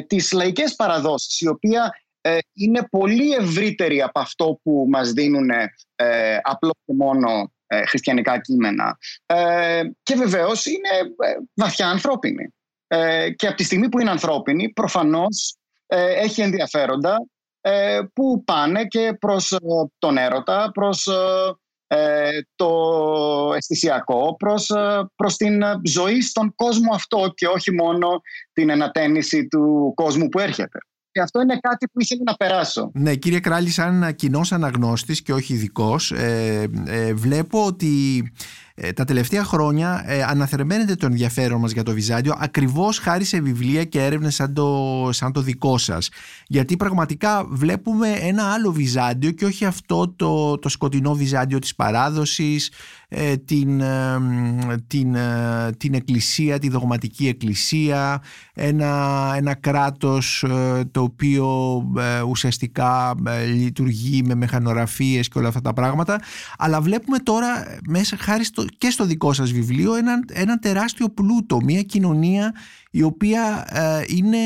τις λαϊκές παραδόσεις, η οποία ε, είναι πολύ ευρύτερη από αυτό που μας δίνουν ε, απλό και μόνο ε, χριστιανικά κείμενα. Ε, και βεβαίως είναι ε, βαθιά ανθρώπινη. και από τη στιγμή που είναι ανθρώπινη, προφανώς έχει ενδιαφέροντα που πάνε και προς τον έρωτα, προς το αισθησιακό, προς, προς την ζωή στον κόσμο αυτό και όχι μόνο την ενατένιση του κόσμου που έρχεται. Και αυτό είναι κάτι που ήθελα να περάσω. Ναι, κύριε Κράλη, σαν κοινός αναγνώστης και όχι ειδικός, ε, ε, βλέπω ότι ε, τα τελευταία χρόνια ε, αναθερμαίνεται το ενδιαφέρον μας για το Βυζάντιο ακριβώς χάρη σε βιβλία και έρευνες σαν το, σαν το δικό σας. Γιατί πραγματικά βλέπουμε ένα άλλο Βυζάντιο και όχι αυτό το, το σκοτεινό Βυζάντιο της παράδοσης, ε, την, ε, την, ε, την εκκλησία, τη δογματική εκκλησία, ένα, ένα κράτος το οποίο ουσιαστικά λειτουργεί με μεχανογραφίες και όλα αυτά τα πράγματα. Αλλά βλέπουμε τώρα μέσα χάρη στο, και στο δικό σας βιβλίο ένα, ένα τεράστιο πλούτο, μια κοινωνία η οποία ε, είναι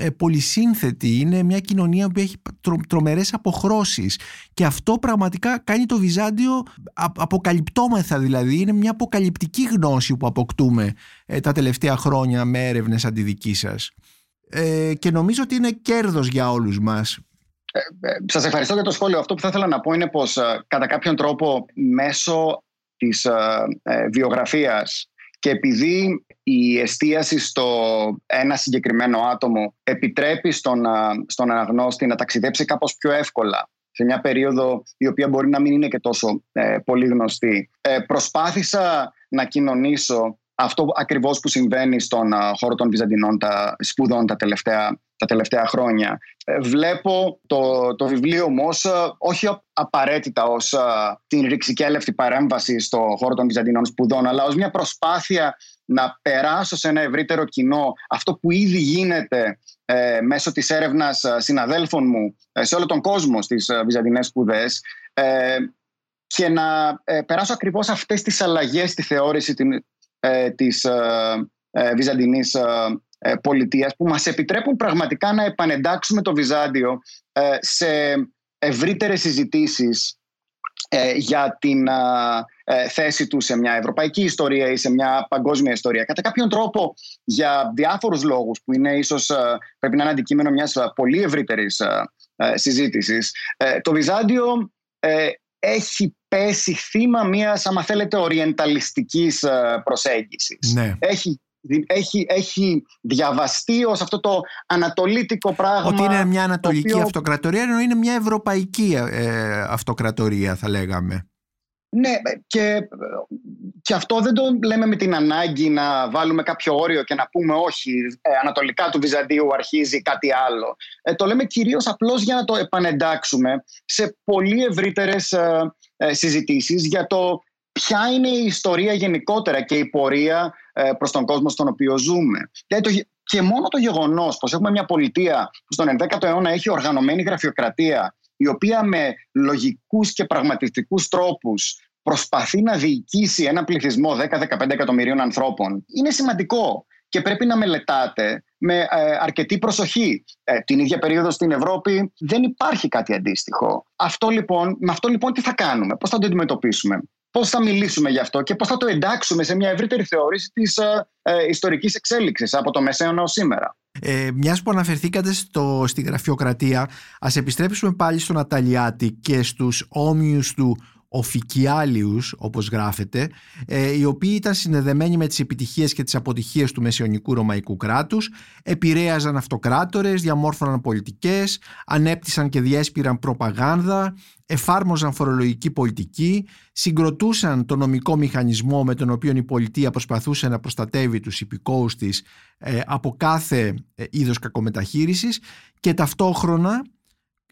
ε, πολυσύνθετη, είναι μια κοινωνία που έχει τρο, τρομερές αποχρώσεις και αυτό πραγματικά κάνει το Βυζάντιο αποκαλυπτόμεθα δηλαδή, είναι μια αποκαλυπτική γνώση που αποκτούμε ε, τα τελευταία χρόνια με έρευνες αντιδική σας. και νομίζω ότι είναι κέρδος για όλους μας. Σας ευχαριστώ για το σχόλιο. Αυτό που θα ήθελα να πω είναι πως κατά κάποιον τρόπο μέσω της βιογραφίας και επειδή η εστίαση στο ένα συγκεκριμένο άτομο επιτρέπει στον, στον αναγνώστη να ταξιδέψει κάπως πιο εύκολα σε μια περίοδο η οποία μπορεί να μην είναι και τόσο ε, πολύ γνωστή. Ε, προσπάθησα να κοινωνήσω αυτό ακριβώς που συμβαίνει στον χώρο των Βυζαντινών τα σπουδών τα τελευταία τα τελευταία χρόνια. Ε, βλέπω το, το βιβλίο μου ως, ε, όχι απαραίτητα ως ε, την ρηξικέλευτη παρέμβαση στο χώρο των Βυζαντινών σπουδών, αλλά ως μια προσπάθεια να περάσω σε ένα ευρύτερο κοινό αυτό που ήδη γίνεται ε, μέσω της έρευνας συναδέλφων μου σε όλο τον κόσμο στις Βυζαντινές σπουδές ε, και να περάσω ακριβώς αυτές τις αλλαγές στη θεώρηση την, της Βυζαντινής ε, πολιτείας που μας επιτρέπουν πραγματικά να επανεντάξουμε το Βυζάντιο ε, σε ευρύτερες συζητήσεις ε, για την θέση του σε μια ευρωπαϊκή ιστορία ή σε μια παγκόσμια ιστορία. Κατά κάποιον τρόπο, για διάφορους λόγους που είναι ίσως πρέπει να είναι αντικείμενο μιας πολύ ευρύτερης συζήτησης, το Βυζάντιο έχει πέσει θύμα μιας, άμα θέλετε, οριενταλιστικής προσέγγισης. Ναι. Έχει έχει, έχει διαβαστεί ως αυτό το ανατολίτικο πράγμα. Ότι είναι μια ανατολική αυτοκρατορία ενώ είναι μια ευρωπαϊκή ε, αυτοκρατορία θα λέγαμε. Ναι και, και αυτό δεν το λέμε με την ανάγκη να βάλουμε κάποιο όριο και να πούμε όχι ε, ανατολικά του Βυζαντίου αρχίζει κάτι άλλο. Ε, το λέμε κυρίως απλώς για να το επανεντάξουμε σε πολύ ευρύτερες ε, ε συζητήσεις για το ποια είναι η ιστορία γενικότερα και η πορεία ε, προς τον κόσμο στον οποίο ζούμε. Και μόνο το γεγονός πως έχουμε μια πολιτεία που στον 11ο αιώνα έχει οργανωμένη γραφειοκρατία η οποία με λογικούς και πραγματιστικούς τρόπους προσπαθεί να διοικήσει ένα πληθυσμό 10-15 εκατομμυρίων ανθρώπων είναι σημαντικό και πρέπει να μελετάτε με ε, αρκετή προσοχή. Ε, την ίδια περίοδο στην Ευρώπη δεν υπάρχει κάτι αντίστοιχο. Αυτό λοιπόν, με αυτό λοιπόν τι θα κάνουμε, πώς θα το αντιμετωπίσουμε; Πώς θα μιλήσουμε γι' αυτό και πώς θα το εντάξουμε σε μια ευρύτερη θεώρηση της ε, ε, ιστορικής εξέλιξης από το μεσαίωνα ω σήμερα. Ε, Μιας που αναφερθήκατε στο, στη γραφειοκρατία, ας επιστρέψουμε πάλι στον Αταλιάτη και στους όμοιους του οφικιάλιους όπως γράφεται ε, οι οποίοι ήταν συνδεδεμένοι με τις επιτυχίες και τις αποτυχίες του μεσαιωνικού ρωμαϊκού κράτους επηρέαζαν αυτοκράτορες, διαμόρφωναν πολιτικές ανέπτυσαν και διέσπηραν προπαγάνδα εφάρμοζαν φορολογική πολιτική συγκροτούσαν το νομικό μηχανισμό με τον οποίο η πολιτεία προσπαθούσε να προστατεύει τους υπηκόους της ε, από κάθε ε, είδος κακομεταχείρισης και ταυτόχρονα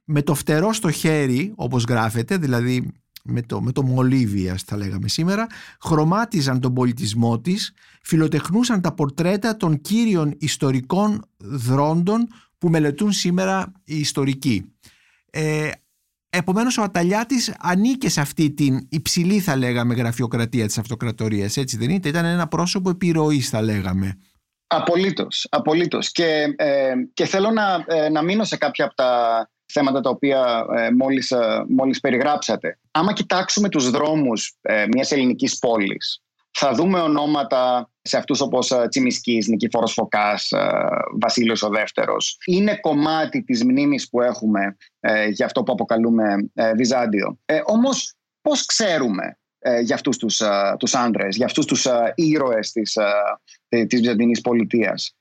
με το φτερό στο χέρι όπως γράφεται δηλαδή με το, με το μολύβι θα λέγαμε σήμερα, χρωμάτιζαν τον πολιτισμό της, φιλοτεχνούσαν τα πορτρέτα των κύριων ιστορικών δρόντων που μελετούν σήμερα οι ιστορικοί. Ε, επομένως ο Αταλιάτης ανήκε σε αυτή την υψηλή θα λέγαμε γραφειοκρατία της αυτοκρατορίας, έτσι δεν είναι, ήταν ένα πρόσωπο επιρροής θα λέγαμε. Απολύτως, απολύτως. Και, ε, και θέλω να, ε, να μείνω σε κάποια από τα θέματα τα οποία ε, μόλις, ε, μόλις περιγράψατε. Άμα κοιτάξουμε τους δρόμους ε, μιας ελληνικής πόλης, θα δούμε ονόματα σε αυτούς όπως ε, Τσιμισκής, Νικηφόρος Φωκάς, ε, Βασίλειος ο Δεύτερος. Είναι κομμάτι της μνήμης που έχουμε ε, για αυτό που αποκαλούμε ε, Βυζάντιο. Ε, όμως πώς ξέρουμε ε, για αυτούς τους, τους άντρες, για αυτούς τους ήρωες της, της Βυζαντινής πολιτείας;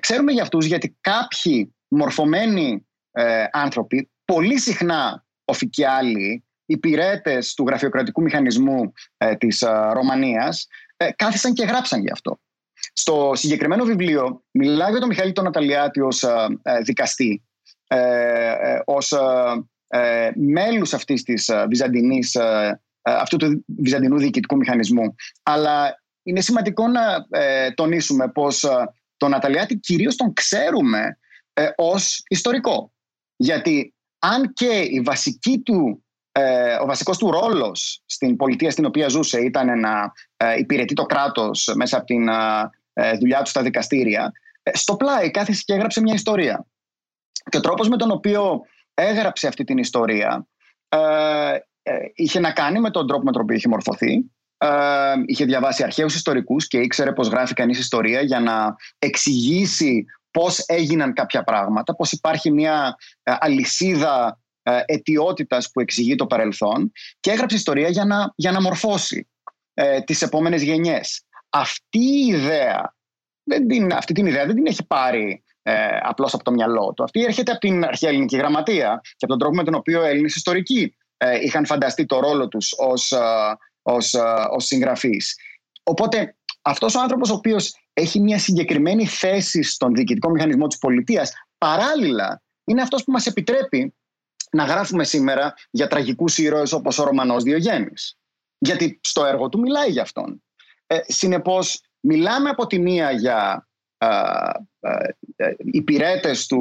ξέρουμε για αυτούς γιατί κάποιοι μορφωμένοι ε, άνθρωποι, πολύ συχνά οφικιάλοι, υπηρέτες του γραφειοκρατικού μηχανισμού ε, της ε, Ρωμανίας, ε, κάθισαν και γράψαν γι' αυτό. Στο συγκεκριμένο βιβλίο μιλάει για τον Μιχαήλ τον Αταλιάτη ως ε, δικαστή, ως μέλους αυτής της βυζαντινής, αυτού του βυζαντινού διοικητικού μηχανισμού. Αλλά είναι σημαντικό να τονίσουμε πως τον Αταλιάτη κυρίως τον ξέρουμε ως ιστορικό. Γιατί αν και η βασική του, ε, ο βασικός του ρόλος στην πολιτεία στην οποία ζούσε ήταν να ε, υπηρετεί το κράτος μέσα από την ε, δουλειά του στα δικαστήρια, στο πλάι κάθισε και έγραψε μια ιστορία. Και ο τρόπος με τον οποίο έγραψε αυτή την ιστορία είχε να κάνει με τον τρόπο με τον οποίο είχε μορφωθεί. είχε διαβάσει αρχαίους ιστορικούς και ήξερε πως γράφει κανείς ιστορία για να εξηγήσει πώς έγιναν κάποια πράγματα, πώς υπάρχει μια ε, αλυσίδα ε, αιτιότητας που εξηγεί το παρελθόν και έγραψε ιστορία για να, για να μορφώσει ε, τις επόμενες γενιές. Αυτή η ιδέα, δεν την, αυτή την ιδέα δεν την έχει πάρει ε, απλώς από το μυαλό του. Αυτή έρχεται από την αρχαία ελληνική γραμματεία και από τον τρόπο με τον οποίο Έλληνες ιστορικοί ε, είχαν φανταστεί το ρόλο τους ως, ως, ως συγγραφείς. Οπότε αυτός ο άνθρωπος ο οποίος έχει μια συγκεκριμένη θέση στον διοικητικό μηχανισμό της πολιτείας παράλληλα είναι αυτός που μας επιτρέπει να γράφουμε σήμερα για τραγικούς ήρωες όπως ο Ρωμανός Διογέννης. Γιατί στο έργο του μιλάει για αυτόν. Ε, συνεπώς μιλάμε από τη μία για ε, ε, υπηρέτες του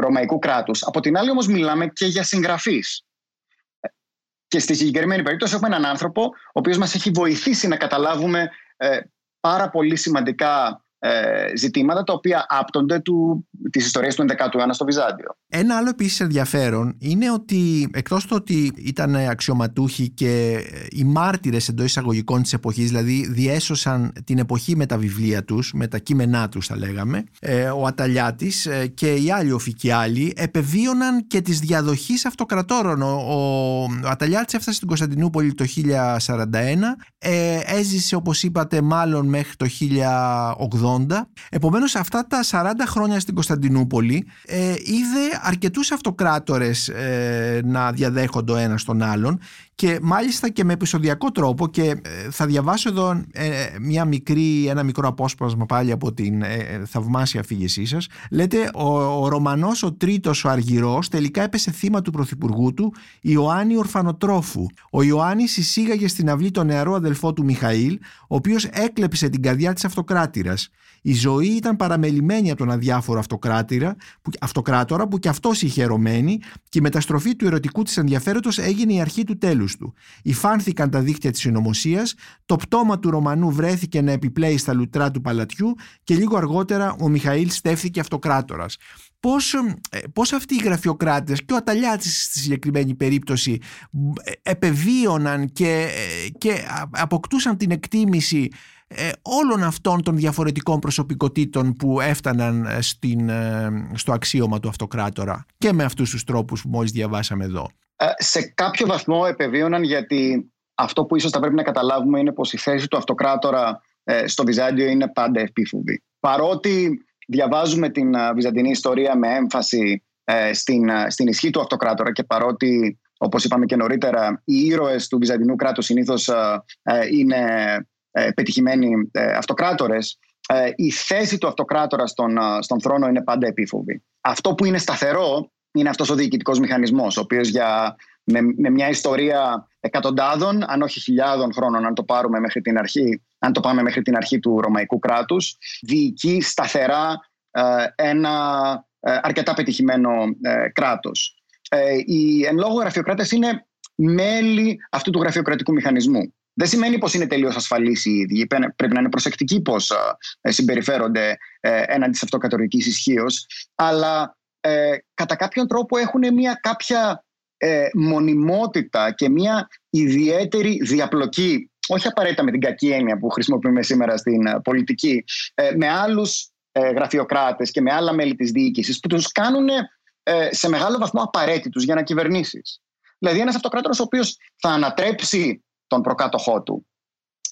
ρωμαϊκού κράτους, από την άλλη όμως μιλάμε και για συγγραφείς. Και στη συγκεκριμένη περίπτωση έχουμε έναν άνθρωπο ο οποίος μας έχει βοηθήσει να καταλάβουμε ε, πάρα πολύ σημαντικά ε, ζητήματα τα οποία άπτονται του, της ιστορίας του 11ου αιώνα στο Βυζάντιο. Ένα άλλο επίσης ενδιαφέρον είναι ότι εκτός του ότι ήταν αξιωματούχοι και οι μάρτυρες εντός εισαγωγικών της εποχής δηλαδή διέσωσαν την εποχή με τα βιβλία τους, με τα κείμενά τους θα λέγαμε ε, ο Αταλιάτης ε, και οι άλλοι οφικιάλοι επεβίωναν και τις διαδοχής αυτοκρατόρων. Ο, ο, ο Αταλιάτης έφτασε στην Κωνσταντινούπολη το 1041 ε, έζησε όπως είπατε μάλλον μέχρι το 1080 Επομένως αυτά τα 40 χρόνια στην Κωνσταντινούπολη ε, είδε αρκετούς αυτοκράτορες ε, να διαδέχονται ο ένας τον άλλον και μάλιστα και με επεισοδιακό τρόπο και ε, θα διαβάσω εδώ ε, μια μικρή, ένα μικρό απόσπασμα πάλι από την ε, θαυμάσια αφήγησή σας. Λέτε ο, ο Ρωμανός ο τρίτος ο Αργυρός τελικά έπεσε θύμα του πρωθυπουργού του Ιωάννη Ορφανοτρόφου. Ο Ιωάννης εισήγαγε στην αυλή τον νεαρό αδελφό του Μιχαήλ ο οποίος έκλεψε την καρδιά της αυτοκράτηρας. Η ζωή ήταν παραμελημένη από τον αδιάφορο αυτοκράτηρα, που, αυτοκράτορα που κι αυτός είχε ερωμένη και η μεταστροφή του ερωτικού της ενδιαφέροντος έγινε η αρχή του τέλους του. Υφάνθηκαν τα δίχτυα της συνωμοσίας, το πτώμα του Ρωμανού βρέθηκε να επιπλέει στα λουτρά του παλατιού και λίγο αργότερα ο Μιχαήλ στέφθηκε αυτοκράτορας. Πώς, ε, πώς αυτοί οι γραφειοκράτες και ο Αταλιάτης στη συγκεκριμένη περίπτωση ε, επεβίωναν και, ε, και αποκτούσαν την εκτίμηση ε, όλων αυτών των διαφορετικών προσωπικότητων που έφταναν ε, στην, ε, στο αξίωμα του αυτοκράτορα και με αυτούς τους τρόπους που μόλις διαβάσαμε εδώ. Σε κάποιο βαθμό επεβίωναν γιατί αυτό που ίσως θα πρέπει να καταλάβουμε είναι πως η θέση του αυτοκράτορα ε, στο Βυζάντιο είναι πάντα επίφοβη. Παρότι διαβάζουμε την βυζαντινή ιστορία με έμφαση στην, στην ισχύ του αυτοκράτορα και παρότι όπως είπαμε και νωρίτερα οι ήρωες του βυζαντινού κράτους συνήθως είναι πετυχημένοι αυτοκράτορες η θέση του αυτοκράτορα στον, στον θρόνο είναι πάντα επίφοβη. Αυτό που είναι σταθερό είναι αυτός ο διοικητικός μηχανισμός ο οποίος για με, με μια ιστορία εκατοντάδων, αν όχι χιλιάδων χρόνων, αν το πάρουμε μέχρι την αρχή, αν το πάμε μέχρι την αρχή του Ρωμαϊκού κράτους, διοικεί σταθερά ε, ένα ε, αρκετά πετυχημένο ε, κράτος. Ε, οι εν λόγω γραφειοκράτες είναι μέλη αυτού του γραφειοκρατικού μηχανισμού. Δεν σημαίνει πως είναι τελείως ασφαλείς οι ίδιοι. Πρέπει να είναι προσεκτικοί πώς συμπεριφέρονται έναντι της αυτοκατορικής ισχύως, αλλά κατά κάποιον τρόπο έχουν μια κάποια ε, μονιμότητα και μια ιδιαίτερη διαπλοκή όχι απαραίτητα με την κακή έννοια που χρησιμοποιούμε σήμερα στην ε, πολιτική, ε, με άλλους ε, γραφειοκράτες και με άλλα μέλη της διοίκησης που τους κάνουν ε, σε μεγάλο βαθμό απαραίτητους για να κυβερνήσεις. Δηλαδή ένας αυτοκράτορας ο οποίος θα ανατρέψει τον προκάτοχό του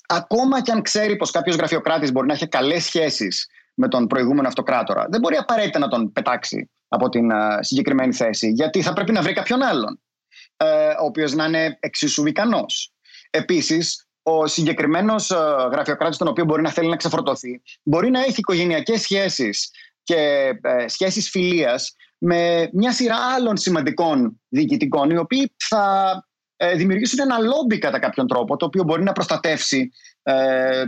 ακόμα και αν ξέρει πως κάποιος γραφειοκράτης μπορεί να έχει καλές σχέσεις με τον προηγούμενο αυτοκράτορα δεν μπορεί απαραίτητα να τον πετάξει από την συγκεκριμένη θέση, γιατί θα πρέπει να βρει κάποιον άλλον, ε, ο οποίος να είναι εξίσου ικανός. Επίσης, ο συγκεκριμένος γραφειοκράτης, τον οποίο μπορεί να θέλει να ξεφορτωθεί, μπορεί να έχει οικογενειακές σχέσεις και ε, σχέσεις φιλίας με μια σειρά άλλων σημαντικών διοικητικών, οι οποίοι θα ε, δημιουργήσουν ένα λόμπι κατά κάποιον τρόπο, το οποίο μπορεί να προστατεύσει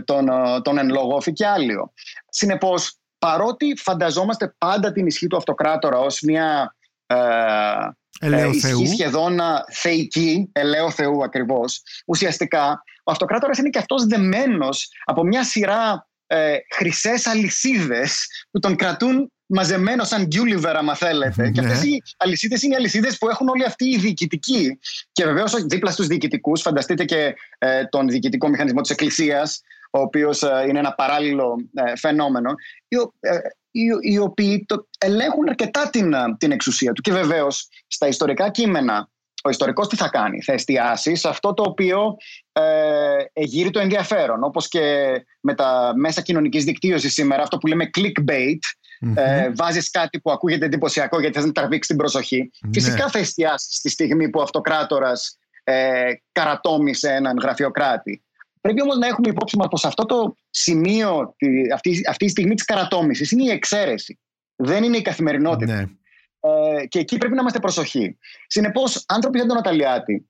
τον, τον εν λόγω φυκιάλιο. Συνεπώς, παρότι φανταζόμαστε πάντα την ισχύ του αυτοκράτορα ως μια ε, ε ισχύ σχεδόν ε, θεϊκή, ελαίο Θεού ακριβώς, ουσιαστικά ο αυτοκράτορας είναι και αυτός δεμένος από μια σειρά ε, χρυσές αλυσίδες που τον κρατούν μαζεμένο σαν Γκιούλιβερ, άμα θέλετε. Και αυτές οι αλυσίδες είναι οι αλυσίδες που έχουν όλοι αυτοί οι διοικητικοί. Και βεβαίως δίπλα στους διοικητικούς, φανταστείτε και ε, τον διοικητικό μηχανισμό της Εκκλησίας, ο οποίος ε, είναι ένα παράλληλο ε, φαινόμενο, ε, οι οποίοι ελέγχουν αρκετά την, την εξουσία του. Και βεβαίως στα ιστορικά κείμενα ο ιστορικός τι θα κάνει, θα εστιάσει σε αυτό το οποίο ε, εγείρει το ενδιαφέρον. Όπως και με τα μέσα κοινωνικής δικτύωσης σήμερα, αυτό που λέμε clickbait, mm βάζεις κάτι που ακούγεται εντυπωσιακό γιατί θες να τραβήξει την προσοχή. Ναι. Φυσικά θα εστιάσεις στη στιγμή που ο αυτοκράτορας ε, καρατόμησε έναν γραφειοκράτη. Πρέπει όμως να έχουμε υπόψη μας πως αυτό το σημείο, αυτή, αυτή η στιγμή της καρατόμησης είναι η εξαίρεση. Δεν είναι η καθημερινότητα. Ναι. Ε, και εκεί πρέπει να είμαστε προσοχοί. Συνεπώς, άνθρωποι σαν τον Αταλιάτη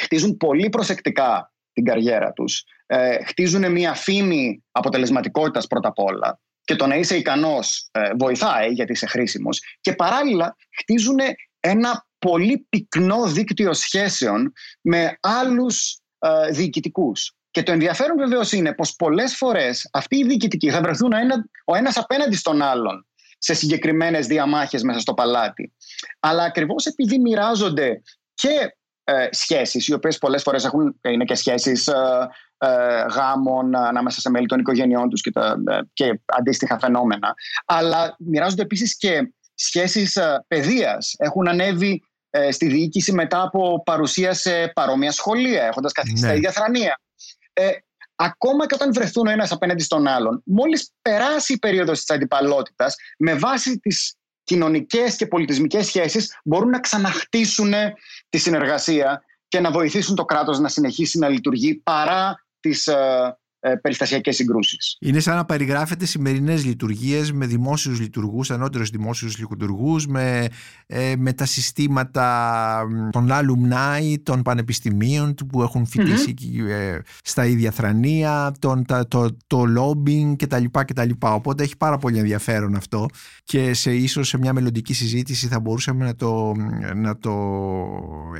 χτίζουν πολύ προσεκτικά την καριέρα τους. Ε, χτίζουν μια φήμη αποτελεσματικότητας πρώτα απ' όλα. Και το να είσαι ικανός ε, βοηθάει γιατί είσαι χρήσιμος. Και παράλληλα χτίζουν ένα πολύ πυκνό δίκτυο σχέσεων με άλλους ε, διοικητικούς. Και το ενδιαφέρον βεβαίως είναι πως πολλές φορές αυτοί οι διοικητικοί θα βρεθούν ένα, ο ένας απέναντι στον άλλον σε συγκεκριμένες διαμάχες μέσα στο παλάτι. Αλλά ακριβώς επειδή μοιράζονται και ε, σχέσεις, οι οποίες πολλές φορές είναι και σχέσεις ε, ε, γάμων ανάμεσα σε μέλη των οικογενειών τους και, ε, και αντίστοιχα φαινόμενα, αλλά μοιράζονται επίσης και σχέσεις ε, παιδείας. Έχουν ανέβει στη διοίκηση μετά από παρουσία σε παρόμοια σχολεία, έχοντας καθίσει ναι. στα ίδια θρανία ε, ακόμα και όταν βρεθούν ο ένας απέναντι στον άλλον, μόλις περάσει η περίοδος της αντιπαλότητας, με βάση τις κοινωνικές και πολιτισμικές σχέσεις, μπορούν να ξαναχτίσουν τη συνεργασία και να βοηθήσουν το κράτος να συνεχίσει να λειτουργεί παρά τις ε, ε, περιστασιακές συγκρούσεις. Είναι σαν να περιγράφεται σημερινές λειτουργίες με δημόσιους λειτουργούς, ανώτερους δημόσιους λειτουργούς, με, ε, με τα συστήματα των alumni των πανεπιστημίων που έχουν ε, στα ίδια θρανία, τον, τα, το, το lobbying κτλ, κτλ. Οπότε έχει πάρα πολύ ενδιαφέρον αυτό και σε ίσως σε μια μελλοντική συζήτηση θα μπορούσαμε να το, να το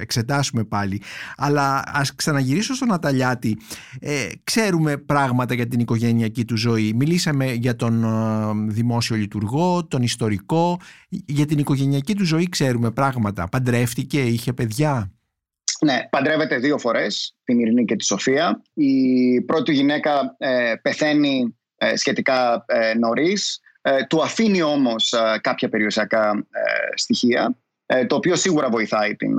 εξετάσουμε πάλι. Αλλά ας ξαναγυρίσω στον Αταλιάτη. Ε, ξέρουμε πράγματα για την οικογενειακή του ζωή. Μιλήσαμε για τον ε, δημόσιο λειτουργό, τον ιστορικό. Για την οικογενειακή του ζωή ξέρουμε πράγματα. Παντρεύτηκε, είχε παιδιά; Ναι, παντρεύεται δύο φορές, την Ειρηνή και τη Σοφία. Η πρώτη γυναίκα ε, πεθαίνει ε, σχετικά ε, νωρίς. Ε, του αφήνει όμως κάποια περιουσιακά στοιχεία, το οποίο σίγουρα βοηθάει την,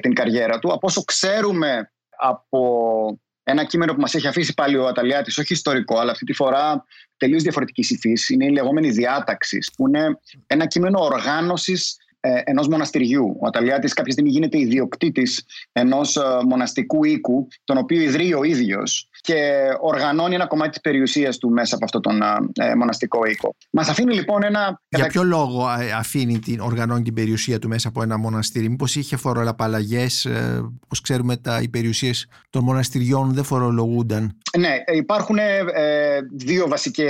την καριέρα του. Από όσο ξέρουμε από ένα κείμενο που μας έχει αφήσει πάλι ο Αταλιάτης, όχι ιστορικό, αλλά αυτή τη φορά τελείως διαφορετικής υφής, είναι η λεγόμενη διάταξη, που είναι ένα κείμενο οργάνωσης ε, ενός μοναστηριού. Ο Αταλιάτης κάποια στιγμή γίνεται ιδιοκτήτης ενός ε, μοναστικού οίκου, τον οποίο ιδρύει ο ίδιος και οργανώνει ένα κομμάτι της περιουσίας του μέσα από αυτόν τον ε, μοναστικό οίκο. Μας αφήνει λοιπόν ένα... Για ποιο λόγο αφήνει την, οργανώνει την περιουσία του μέσα από ένα μοναστήρι; Μήπως είχε φοροαπαλλαγές, όπως ξέρουμε τα, οι περιουσίες των μοναστηριών δεν φορολογούνταν; Ναι, υπάρχουν δύο βασικοί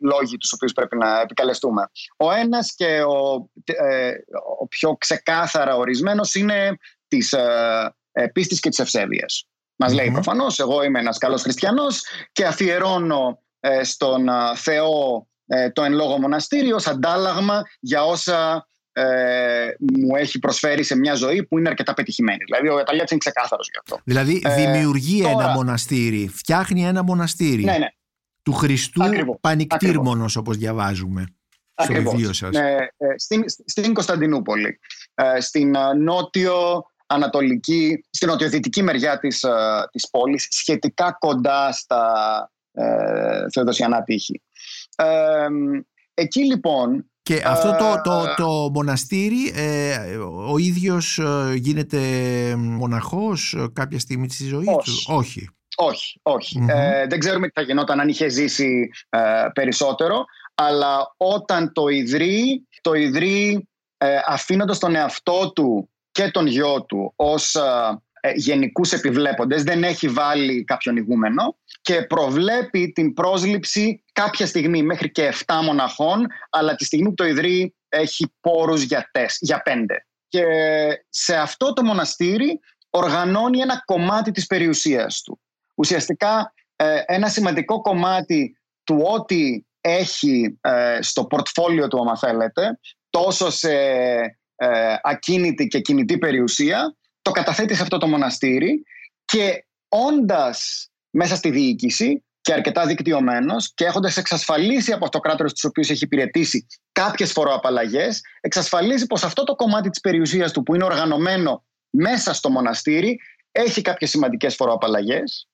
λόγοι τους οποίους πρέπει να επικαλεστούμε. Ο ένας και ο, ο πιο ξεκάθαρα ορισμένος είναι της ε, ε, πίστης και της ευσέβειας. Μας λέει προφανώς, εγώ είμαι ένας καλός χριστιανός και αφιερώνω ε, στον Θεό το εν λόγω μοναστήριο ως αντάλλαγμα για όσα μου έχει προσφέρει σε μια ζωή που είναι αρκετά πετυχημένη. Δηλαδή ο Ιταλιάτης είναι ξεκάθαρος γι' αυτό. Δηλαδή δημιουργεί ένα μοναστήρι, φτιάχνει ένα μοναστήρι. Ναι, ναι. Του Χριστού Πανικτήρμονος όπως διαβάζουμε στο βιβλίο Ναι, στην, στην Κωνσταντινούπολη, ε, στην ε, νότιο ανατολική, στην νοτιοδυτική μεριά της, της πόλης, σχετικά κοντά στα ε, Θεοδοσιανά τείχη. εκεί λοιπόν... Και αυτό το, το, το μοναστήρι, ο ίδιος γίνεται μοναχός κάποια στιγμή της ζωής του; Όχι. Όχι, όχι. δεν ξέρουμε τι θα γινόταν αν είχε ζήσει περισσότερο αλλά όταν το ιδρύει, το ιδρύει ε, αφήνοντας τον εαυτό του και τον γιο του ως ε, ε, γενικούς επιβλέποντες, δεν έχει βάλει κάποιον ηγούμενο και προβλέπει την πρόσληψη κάποια στιγμή μέχρι και 7 μοναχών, αλλά τη στιγμή που το ιδρύει έχει πόρους για, τεσ, για 5. Και σε αυτό το μοναστήρι οργανώνει ένα κομμάτι της περιουσίας του. Ουσιαστικά ε, ένα σημαντικό κομμάτι του ότι έχει ε, στο πορτφόλιο του, άμα θέλετε, τόσο σε ε, ακίνητη και κινητή περιουσία, το καταθέτει σε αυτό το μοναστήρι και όντας μέσα στη διοίκηση και αρκετά δικτυωμένος και έχοντας εξασφαλίσει από το κράτος του οποίους έχει υπηρετήσει κάποιες φοροαπαλλαγές, εξασφαλίζει πως αυτό το κομμάτι της περιουσίας του που είναι οργανωμένο μέσα στο μοναστήρι έχει κάποιες σημαντικές φοροαπαλλαγές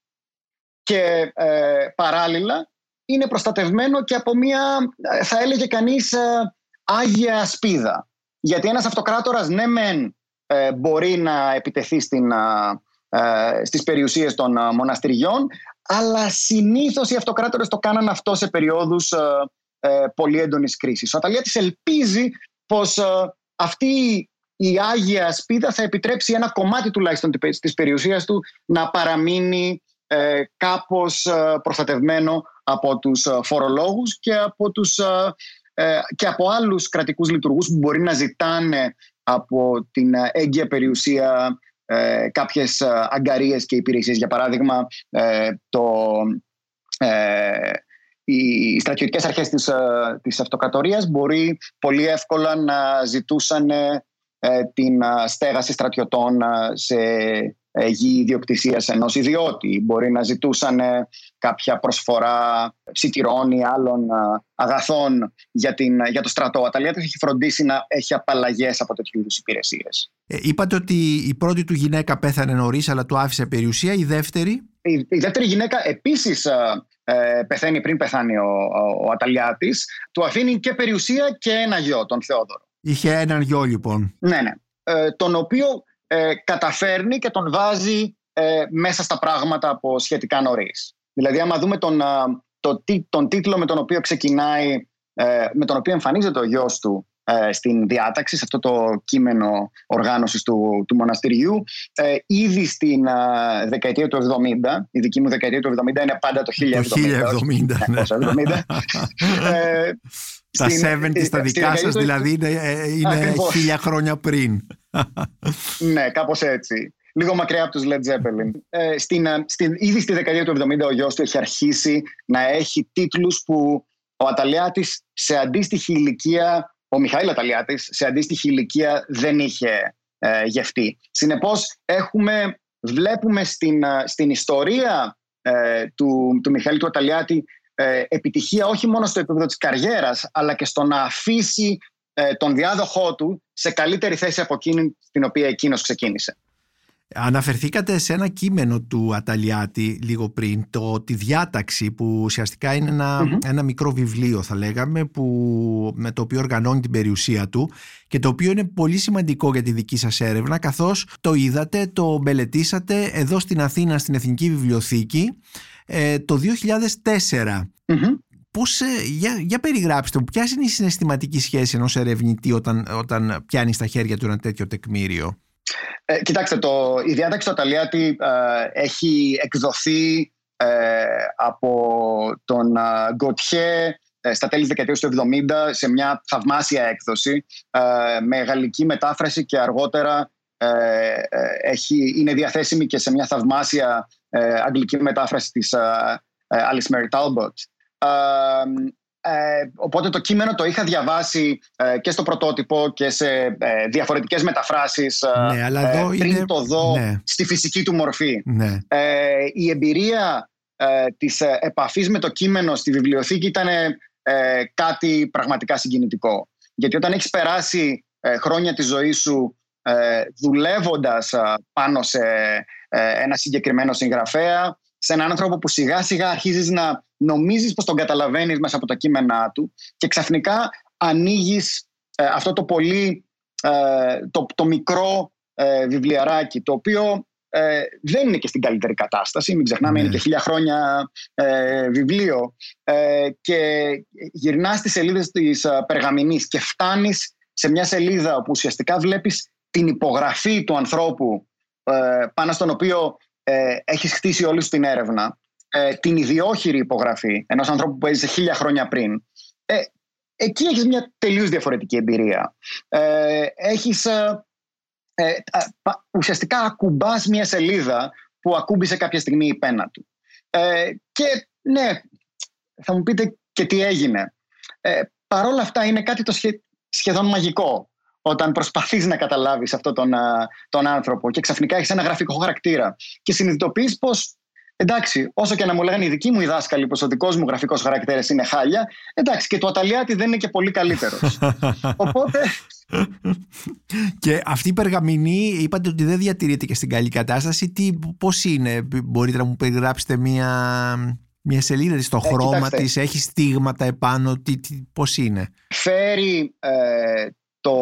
και ε, παράλληλα είναι προστατευμένο και από μια, θα έλεγε κανείς, ε, άγια σπίδα. Γιατί ένας αυτοκράτορας, ναι μεν, ε, μπορεί να επιτεθεί στην, ε, στις περιουσίες των μοναστηριών, αλλά συνήθως οι αυτοκράτορες το κάναν αυτό σε περιόδους πολύ έντονης κρίσης. Ο Αταλιάτης ελπίζει πως αυτή η Άγια Σπίδα θα επιτρέψει ένα κομμάτι τουλάχιστον της περιουσίας του να παραμείνει κάπως προστατευμένο από τους ε, φορολόγους και από, τους, ε, ε, και από άλλους κρατικούς λειτουργούς που μπορεί να ζητάνε από την έγκυα περιουσία κάποιες αγκαρίες και υπηρεσίες. Για παράδειγμα, το, οι στρατιωτικές αρχές της, της αυτοκρατορίας μπορεί πολύ εύκολα να ζητούσαν την στέγαση στρατιωτών σε ε, γη ιδιοκτησία ενός ιδιώτη. Μπορεί να ζητούσαν ε, κάποια προσφορά ψητηρών ή άλλων ε, αγαθών για, την, για το στρατό. Ο Αταλιάτης έχει φροντίσει να έχει απαλλαγές από τέτοιου είδους υπηρεσίες. Ε, είπατε ότι η πρώτη του γυναίκα πέθανε νωρίς, αλλά του άφησε περιουσία. Η δεύτερη; Η, η δεύτερη γυναίκα επίσης ε, πεθαίνει πριν πεθάνει ο, ο, ο Αταλιάτης. Του αφήνει και περιουσία και ένα γιο, τον Θεόδωρο. Είχε έναν γιο λοιπόν. Ναι, ναι. Ε, τον οποίο ε, καταφέρνει και τον βάζει ε, μέσα στα πράγματα από σχετικά νωρίς. Δηλαδή, άμα δούμε τον, το, τον τίτλο με τον οποίο ξεκινάει, ε, με τον οποίο εμφανίζεται ο γιος του ε, στην διάταξη, σε αυτό το κείμενο οργάνωσης του, του μοναστηριού, ε, ήδη στην δεκαετία του 70, η δική μου δεκαετία του 70 είναι πάντα το 1070. Το 1070, ναι. [LAUGHS] Τα 70 στα δικά σας δηλαδή είναι, είναι χίλια χρόνια πριν. ναι, κάπως έτσι. Λίγο μακριά από τους Led Zeppelin. Ε, στην, ε, στην, ήδη στη δεκαετία του 70 ο γιος του έχει αρχίσει να έχει τίτλους που ο Αταλιάτης σε αντίστοιχη ηλικία, ο Μιχαήλ Αταλιάτης σε αντίστοιχη ηλικία δεν είχε ε, γευτεί. Συνεπώς έχουμε, βλέπουμε στην, ε, στην ιστορία ε, του, του Μιχαήλ του Αταλιάτη ε, επιτυχία όχι μόνο στο επίπεδο της καριέρας αλλά και στο να αφήσει ε, τον διάδοχό του σε καλύτερη θέση από εκείνη την οποία εκείνος ξεκίνησε. Αναφερθήκατε σε ένα κείμενο του Αταλιάτη λίγο πριν, το «Τη διάταξη» που ουσιαστικά είναι ένα, μικρό βιβλίο θα λέγαμε που, με το οποίο οργανώνει την περιουσία του και το οποίο είναι πολύ σημαντικό για τη δική σας έρευνα καθώς το είδατε, το μελετήσατε εδώ στην Αθήνα στην Εθνική Βιβλιοθήκη ε, το 2004. Πώς, ε, για, για περιγράψτε μου, ποιας είναι η συναισθηματική σχέση ενός ερευνητή όταν, όταν πιάνει στα χέρια του ένα τέτοιο τεκμήριο; Ε, κοιτάξτε, το, η διάταξη του Αταλιάτη ε, έχει εκδοθεί ε, από τον Γκοτιέ στα τέλη της δεκαετίας του 70 σε μια θαυμάσια έκδοση με γαλλική μετάφραση και αργότερα έχει, είναι διαθέσιμη και σε μια θαυμάσια αγγλική μετάφραση της Alice Mary Talbot. Ε, οπότε το κείμενο το είχα διαβάσει ε, και στο πρωτότυπο και σε ε, διαφορετικές μεταφράσεις ε, ναι, αλλά εδώ πριν το δω ναι. στη φυσική του μορφή. Ναι. η εμπειρία της επαφής με το κείμενο στη βιβλιοθήκη ήταν κάτι πραγματικά συγκινητικό. Γιατί όταν έχεις περάσει χρόνια της ζωής σου δουλεύοντας πάνω σε ένα συγκεκριμένο συγγραφέα, σε έναν άνθρωπο που σιγά σιγά αρχίζεις να νομίζεις πως τον καταλαβαίνεις μέσα από τα κείμενά του και ξαφνικά ανοίγεις ε, αυτό το πολύ ε, το, το μικρό ε, βιβλιαράκι το οποίο δεν είναι και στην καλύτερη κατάσταση μην ξεχνάμε είναι ναι. και χίλια χρόνια βιβλίο και γυρνάς στις σελίδες της Περγαμηνής και φτάνεις σε μια σελίδα όπου ουσιαστικά βλέπεις την υπογραφή του ανθρώπου πάνω στον οποίο έχεις χτίσει όλη σου την έρευνα ε, την ιδιόχειρη υπογραφή ενός ανθρώπου που έζησε χίλια χρόνια πριν, ε, εκεί έχεις μια τελείως διαφορετική εμπειρία. Ε, έχεις, ε, ε ουσιαστικά ακουμπάς μια σελίδα που ακούμπησε κάποια στιγμή η πένα του. Ε, και ναι, θα μου πείτε και τι έγινε. Ε, παρόλα αυτά είναι κάτι το σχεδόν μαγικό όταν προσπαθείς να καταλάβεις αυτόν τον, τον άνθρωπο και ξαφνικά έχεις ένα γραφικό χαρακτήρα και συνειδητοποιείς πως Εντάξει, όσο και να μου λέγανε οι δικοί μου οι δάσκαλοι πως ο δικός μου γραφικός χαρακτήρας είναι χάλια, εντάξει, και το Αταλιάτη δεν είναι και πολύ καλύτερος. [LAUGHS] Οπότε. και αυτή η περγαμηνή, είπατε ότι δεν διατηρείται και στην καλή κατάσταση. Τι, πώς είναι, μπορείτε να μου περιγράψετε μία, μία σελίδα στο ε, χρώμα της, έχει στίγματα επάνω, τι, τι, πώς είναι; Φέρει ε, το,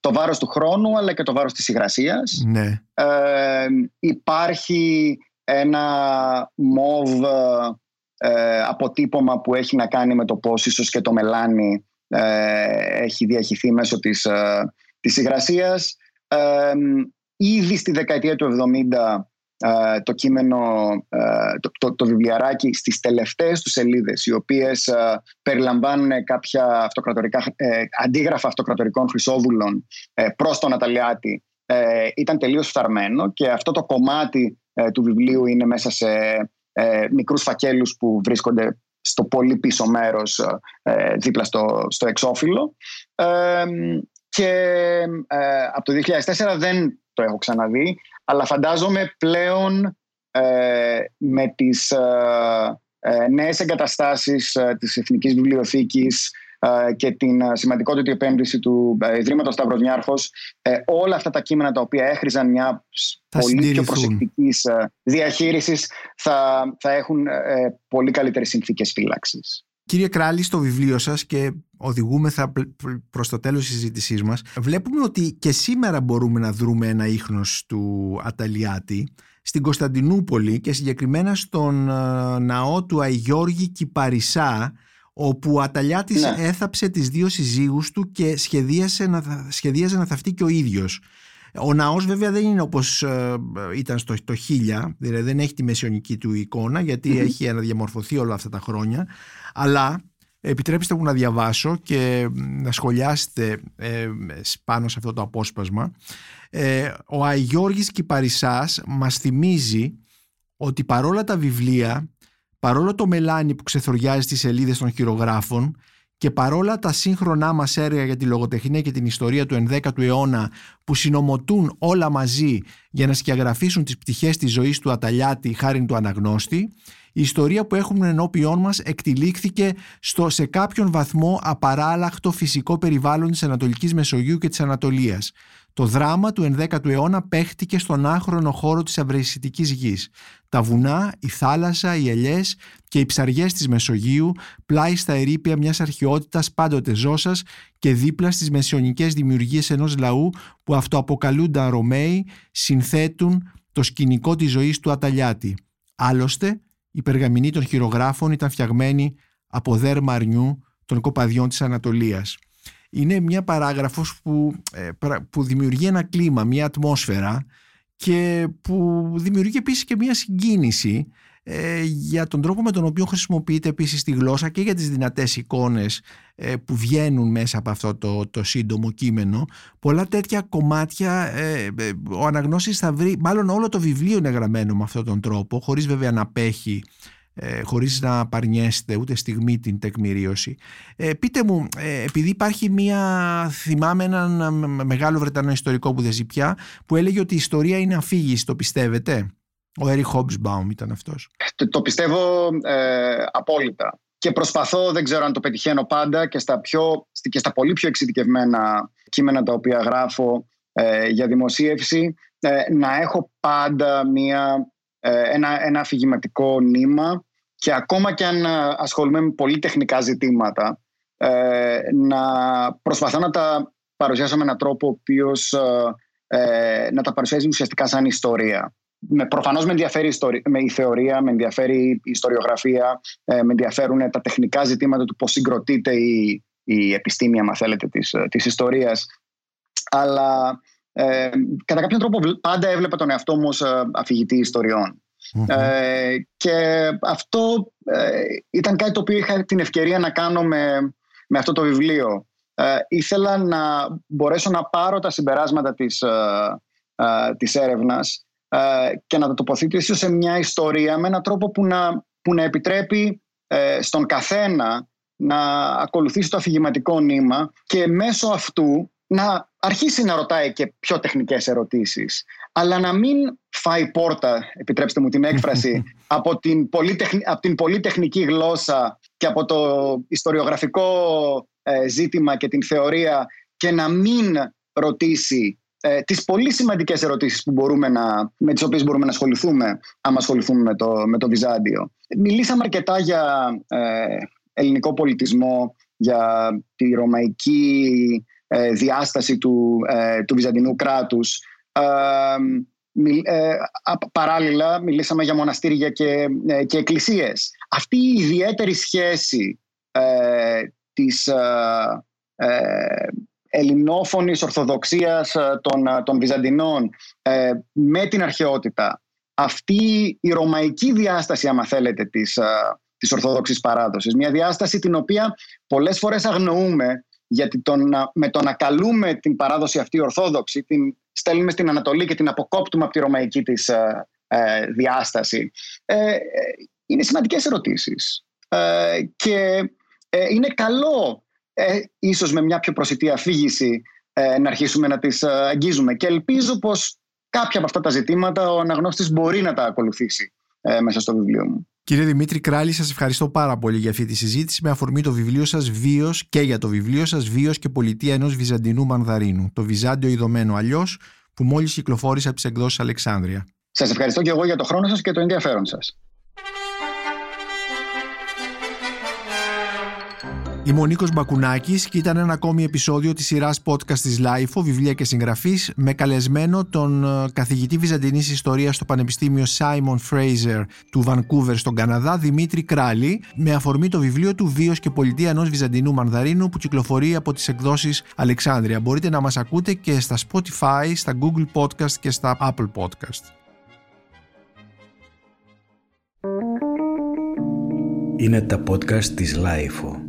το βάρος του χρόνου αλλά και το βάρος της υγρασίας. Ναι. Ε, υπάρχει ένα μοβ ε, αποτύπωμα που έχει να κάνει με το πώς ίσως και το μελάνι ε, έχει διαχυθεί μέσω της, ε, της υγρασίας. Ε, ήδη στη δεκαετία του 70 ε, το κείμενο, το, το, το, βιβλιαράκι στις τελευταίες τους σελίδες οι οποίες περιλαμβάνουν κάποια αυτοκρατορικά, αντίγραφα αυτοκρατορικών χρυσόβουλων προς τον Αταλιάτη ήταν τελείως φθαρμένο και αυτό το κομμάτι ε, του βιβλίου είναι μέσα σε ε, μικρούς φακέλους που βρίσκονται στο πολύ πίσω μέρος ε, δίπλα στο, στο εξώφυλλο. Και από το 2004 δεν το έχω ξαναδεί αλλά φαντάζομαι πλέον με τις νέες εγκαταστάσεις της Εθνικής Βιβλιοθήκης ε, και την ε, σημαντικότητα επένδυση του ε, Ιδρύματος Σταυροδιάρχο, όλα αυτά τα κείμενα τα οποία έχριζαν μια πολύ πιο προσεκτικής διαχείρισης θα, θα έχουν πολύ καλύτερες συνθήκες φύλαξης. Κύριε Κράλη, στο βιβλίο σας και οδηγούμεθα προς το τέλος της συζήτησής μας, βλέπουμε ότι και σήμερα μπορούμε να δρούμε ένα ίχνος του Αταλιάτη στην Κωνσταντινούπολη και συγκεκριμένα στον ναό του Αϊγιώργη Κυπαρισά όπου ο Αταλιάτης ναι. έθαψε τις δύο συζύγους του και σχεδίασε να, σχεδίαζε να θαυτεί και ο ίδιος. Ο ναός βέβαια δεν είναι όπως ε, ήταν στο το 1000, δηλαδή δεν έχει τη μεσαιωνική του εικόνα γιατί έχει αναδιαμορφωθεί όλα αυτά τα χρόνια, αλλά επιτρέψτε μου να διαβάσω και να σχολιάσετε ε, πάνω σε αυτό το απόσπασμα. Ε, ο Αγιώργης Κυπαρισάς μας θυμίζει ότι παρόλα τα βιβλία παρόλο το μελάνι που ξεθοριάζει στις σελίδες των χειρογράφων και παρόλα τα σύγχρονά μας έργα για τη λογοτεχνία και την ιστορία του 11ου αιώνα που συνομωτούν όλα μαζί για να σκιαγραφίσουν τις πτυχές της ζωής του Αταλιάτη χάρη του αναγνώστη, η ιστορία που έχουμε ενώπιόν μας εκτιλήχθηκε στο σε κάποιον βαθμό απαράλλαχτο φυσικό περιβάλλον της Ανατολικής Μεσογείου και της Ανατολίας. Το δράμα του 11ου αιώνα παίχτηκε στον άχρονο χώρο της αυρεσιτικής γης. Τα βουνά, η θάλασσα, οι ελιές και οι ψαριές της Μεσογείου πλάι στα ερήπια μιας αρχαιότητας πάντοτε ζώσας και δίπλα στις μεσαιωνικές δημιουργίες ενός λαού που αυτοαποκαλούνταν Ρωμαίοι συνθέτουν το σκηνικό της ζωής του Αταλιάτη. Άλλωστε, η περγαμηνή των χειρογράφων ήταν φτιαγμένη από δέρμα αρνιού των κοπαδιών της Ανατολίας. Είναι μια παράγραφος που, ε, που δημιουργεί ένα κλίμα, μια ατμόσφαιρα και που δημιουργεί επίσης και μια συγκίνηση ε, για τον τρόπο με τον οποίο χρησιμοποιείται επίσης τη γλώσσα και για τις δυνατές εικόνες ε, που βγαίνουν μέσα από αυτό το, το σύντομο κείμενο. Πολλά τέτοια κομμάτια ε, ο αναγνώστης θα βρει, μάλλον όλο το βιβλίο είναι γραμμένο με αυτόν τον τρόπο, χωρίς βέβαια να απέχει ε, χωρίς να παρνιέστε ούτε στιγμή την τεκμηρίωση. Ε, πείτε μου, ε, επειδή υπάρχει μία, θυμάμαι έναν μεγάλο Βρετανό ιστορικό που δεν ζει πια, που έλεγε ότι η ιστορία είναι αφήγηση, το πιστεύετε; Ο Έρι Χόμπσμπαουμ ήταν αυτός. Το, το πιστεύω ε, απόλυτα. Και προσπαθώ, δεν ξέρω αν το πετυχαίνω πάντα, και στα, πιο, και στα πολύ πιο εξειδικευμένα κείμενα τα οποία γράφω ε, για δημοσίευση, να έχω πάντα μία ε, ένα, ένα αφηγηματικό νήμα και ακόμα και αν ε, ασχολούμαι με πολύ τεχνικά ζητήματα ε, να προσπαθώ να τα παρουσιάσω με έναν τρόπο ο οποίος να τα παρουσιάζει ουσιαστικά σαν ιστορία. Με, προφανώς με ενδιαφέρει με η θεωρία, με ενδιαφέρει η ιστοριογραφία, με ενδιαφέρουν τα τεχνικά ζητήματα του πώς συγκροτείται η, η επιστήμη, αν θέλετε, της, της ιστορίας. Αλλά ε, κατά κάποιον τρόπο πάντα έβλεπα τον εαυτό μου ως ε, αφηγητή Ε, και αυτό ε, ήταν κάτι το οποίο είχα την ευκαιρία να κάνω με, με αυτό το βιβλίο. Ε, ήθελα να μπορέσω να πάρω τα συμπεράσματα της, ε, της έρευνας και να τα τοποθετήσω σε μια ιστορία με έναν τρόπο που να, που να επιτρέπει στον καθένα να ακολουθήσει το αφηγηματικό νήμα και μέσω αυτού να αρχίσει να ρωτάει και πιο τεχνικές ερωτήσεις αλλά να μην φάει πόρτα, επιτρέψτε μου την έκφραση, [LAUGHS] από την, από την πολύ τεχνική γλώσσα και από το ιστοριογραφικό ε, ζήτημα και την θεωρία και να μην ρωτήσει ε, τις πολύ σημαντικές ερωτήσεις που μπορούμε να, με τις οποίες μπορούμε να ασχοληθούμε άμα ασχοληθούμε με το, με το Βυζάντιο. Μιλήσαμε αρκετά για ε, ελληνικό πολιτισμό, για τη ρωμαϊκή ε, διάσταση του, ε, του Βυζαντινού κράτους. Ε, παράλληλα μιλήσαμε για μοναστήρια και, και εκκλησίες. Αυτή η ιδιαίτερη σχέση της ελληνόφωνης ορθοδοξίας των, των Βυζαντινών με την αρχαιότητα αυτή η ρωμαϊκή διάσταση άμα θέλετε της, της Ορθόδοξης παράδοσης μια διάσταση την οποία πολλές φορές αγνοούμε γιατί με το να καλούμε την παράδοση αυτή ορθόδοξη, την στέλνουμε στην Ανατολή και την αποκόπτουμε από τη ρωμαϊκή της ε, ε διάσταση. Ε, είναι σημαντικές ερωτήσεις. Ε, και είναι καλό, ίσως με μια πιο προσιτή αφήγηση, να αρχίσουμε να τις αγγίζουμε. Και ελπίζω πως κάποια από αυτά τα ζητήματα ο αναγνώστης μπορεί να τα ακολουθήσει μέσα στο βιβλίο μου. Κύριε Δημήτρη Κράλη, σας ευχαριστώ πάρα πολύ για αυτή τη συζήτηση με αφορμή το βιβλίο σας «Βίος» και για το βιβλίο σας «Βίος και πολιτεία ενός Βυζαντινού Μανδαρίνου». Το Βυζάντιο ειδωμένο αλλιώς που μόλις κυκλοφόρησε από τις εκδόσεις Αλεξάνδρεια. Σας ευχαριστώ και εγώ για το χρόνο σας και το ενδιαφέρον σας. Είμαι ο Νίκος Μπακουνάκης και ήταν ένα ακόμη επεισόδιο της σειράς podcast της LIFO, βιβλία και συγγραφής, με καλεσμένο τον ε, καθηγητή Βυζαντινής Ιστορίας στο Πανεπιστήμιο Simon Fraser του Βανκούβερ στον Καναδά, Δημήτρη Κράλη, με αφορμή το βιβλίο του «Βίος και πολιτεία ενός Βυζαντινού Μανδαρίνου» που κυκλοφορεί από τις εκδόσεις Αλεξάνδρεια. Μπορείτε να μας ακούτε και στα Spotify, στα Google Podcast και στα Apple Podcast. Είναι τα podcast της LIFO.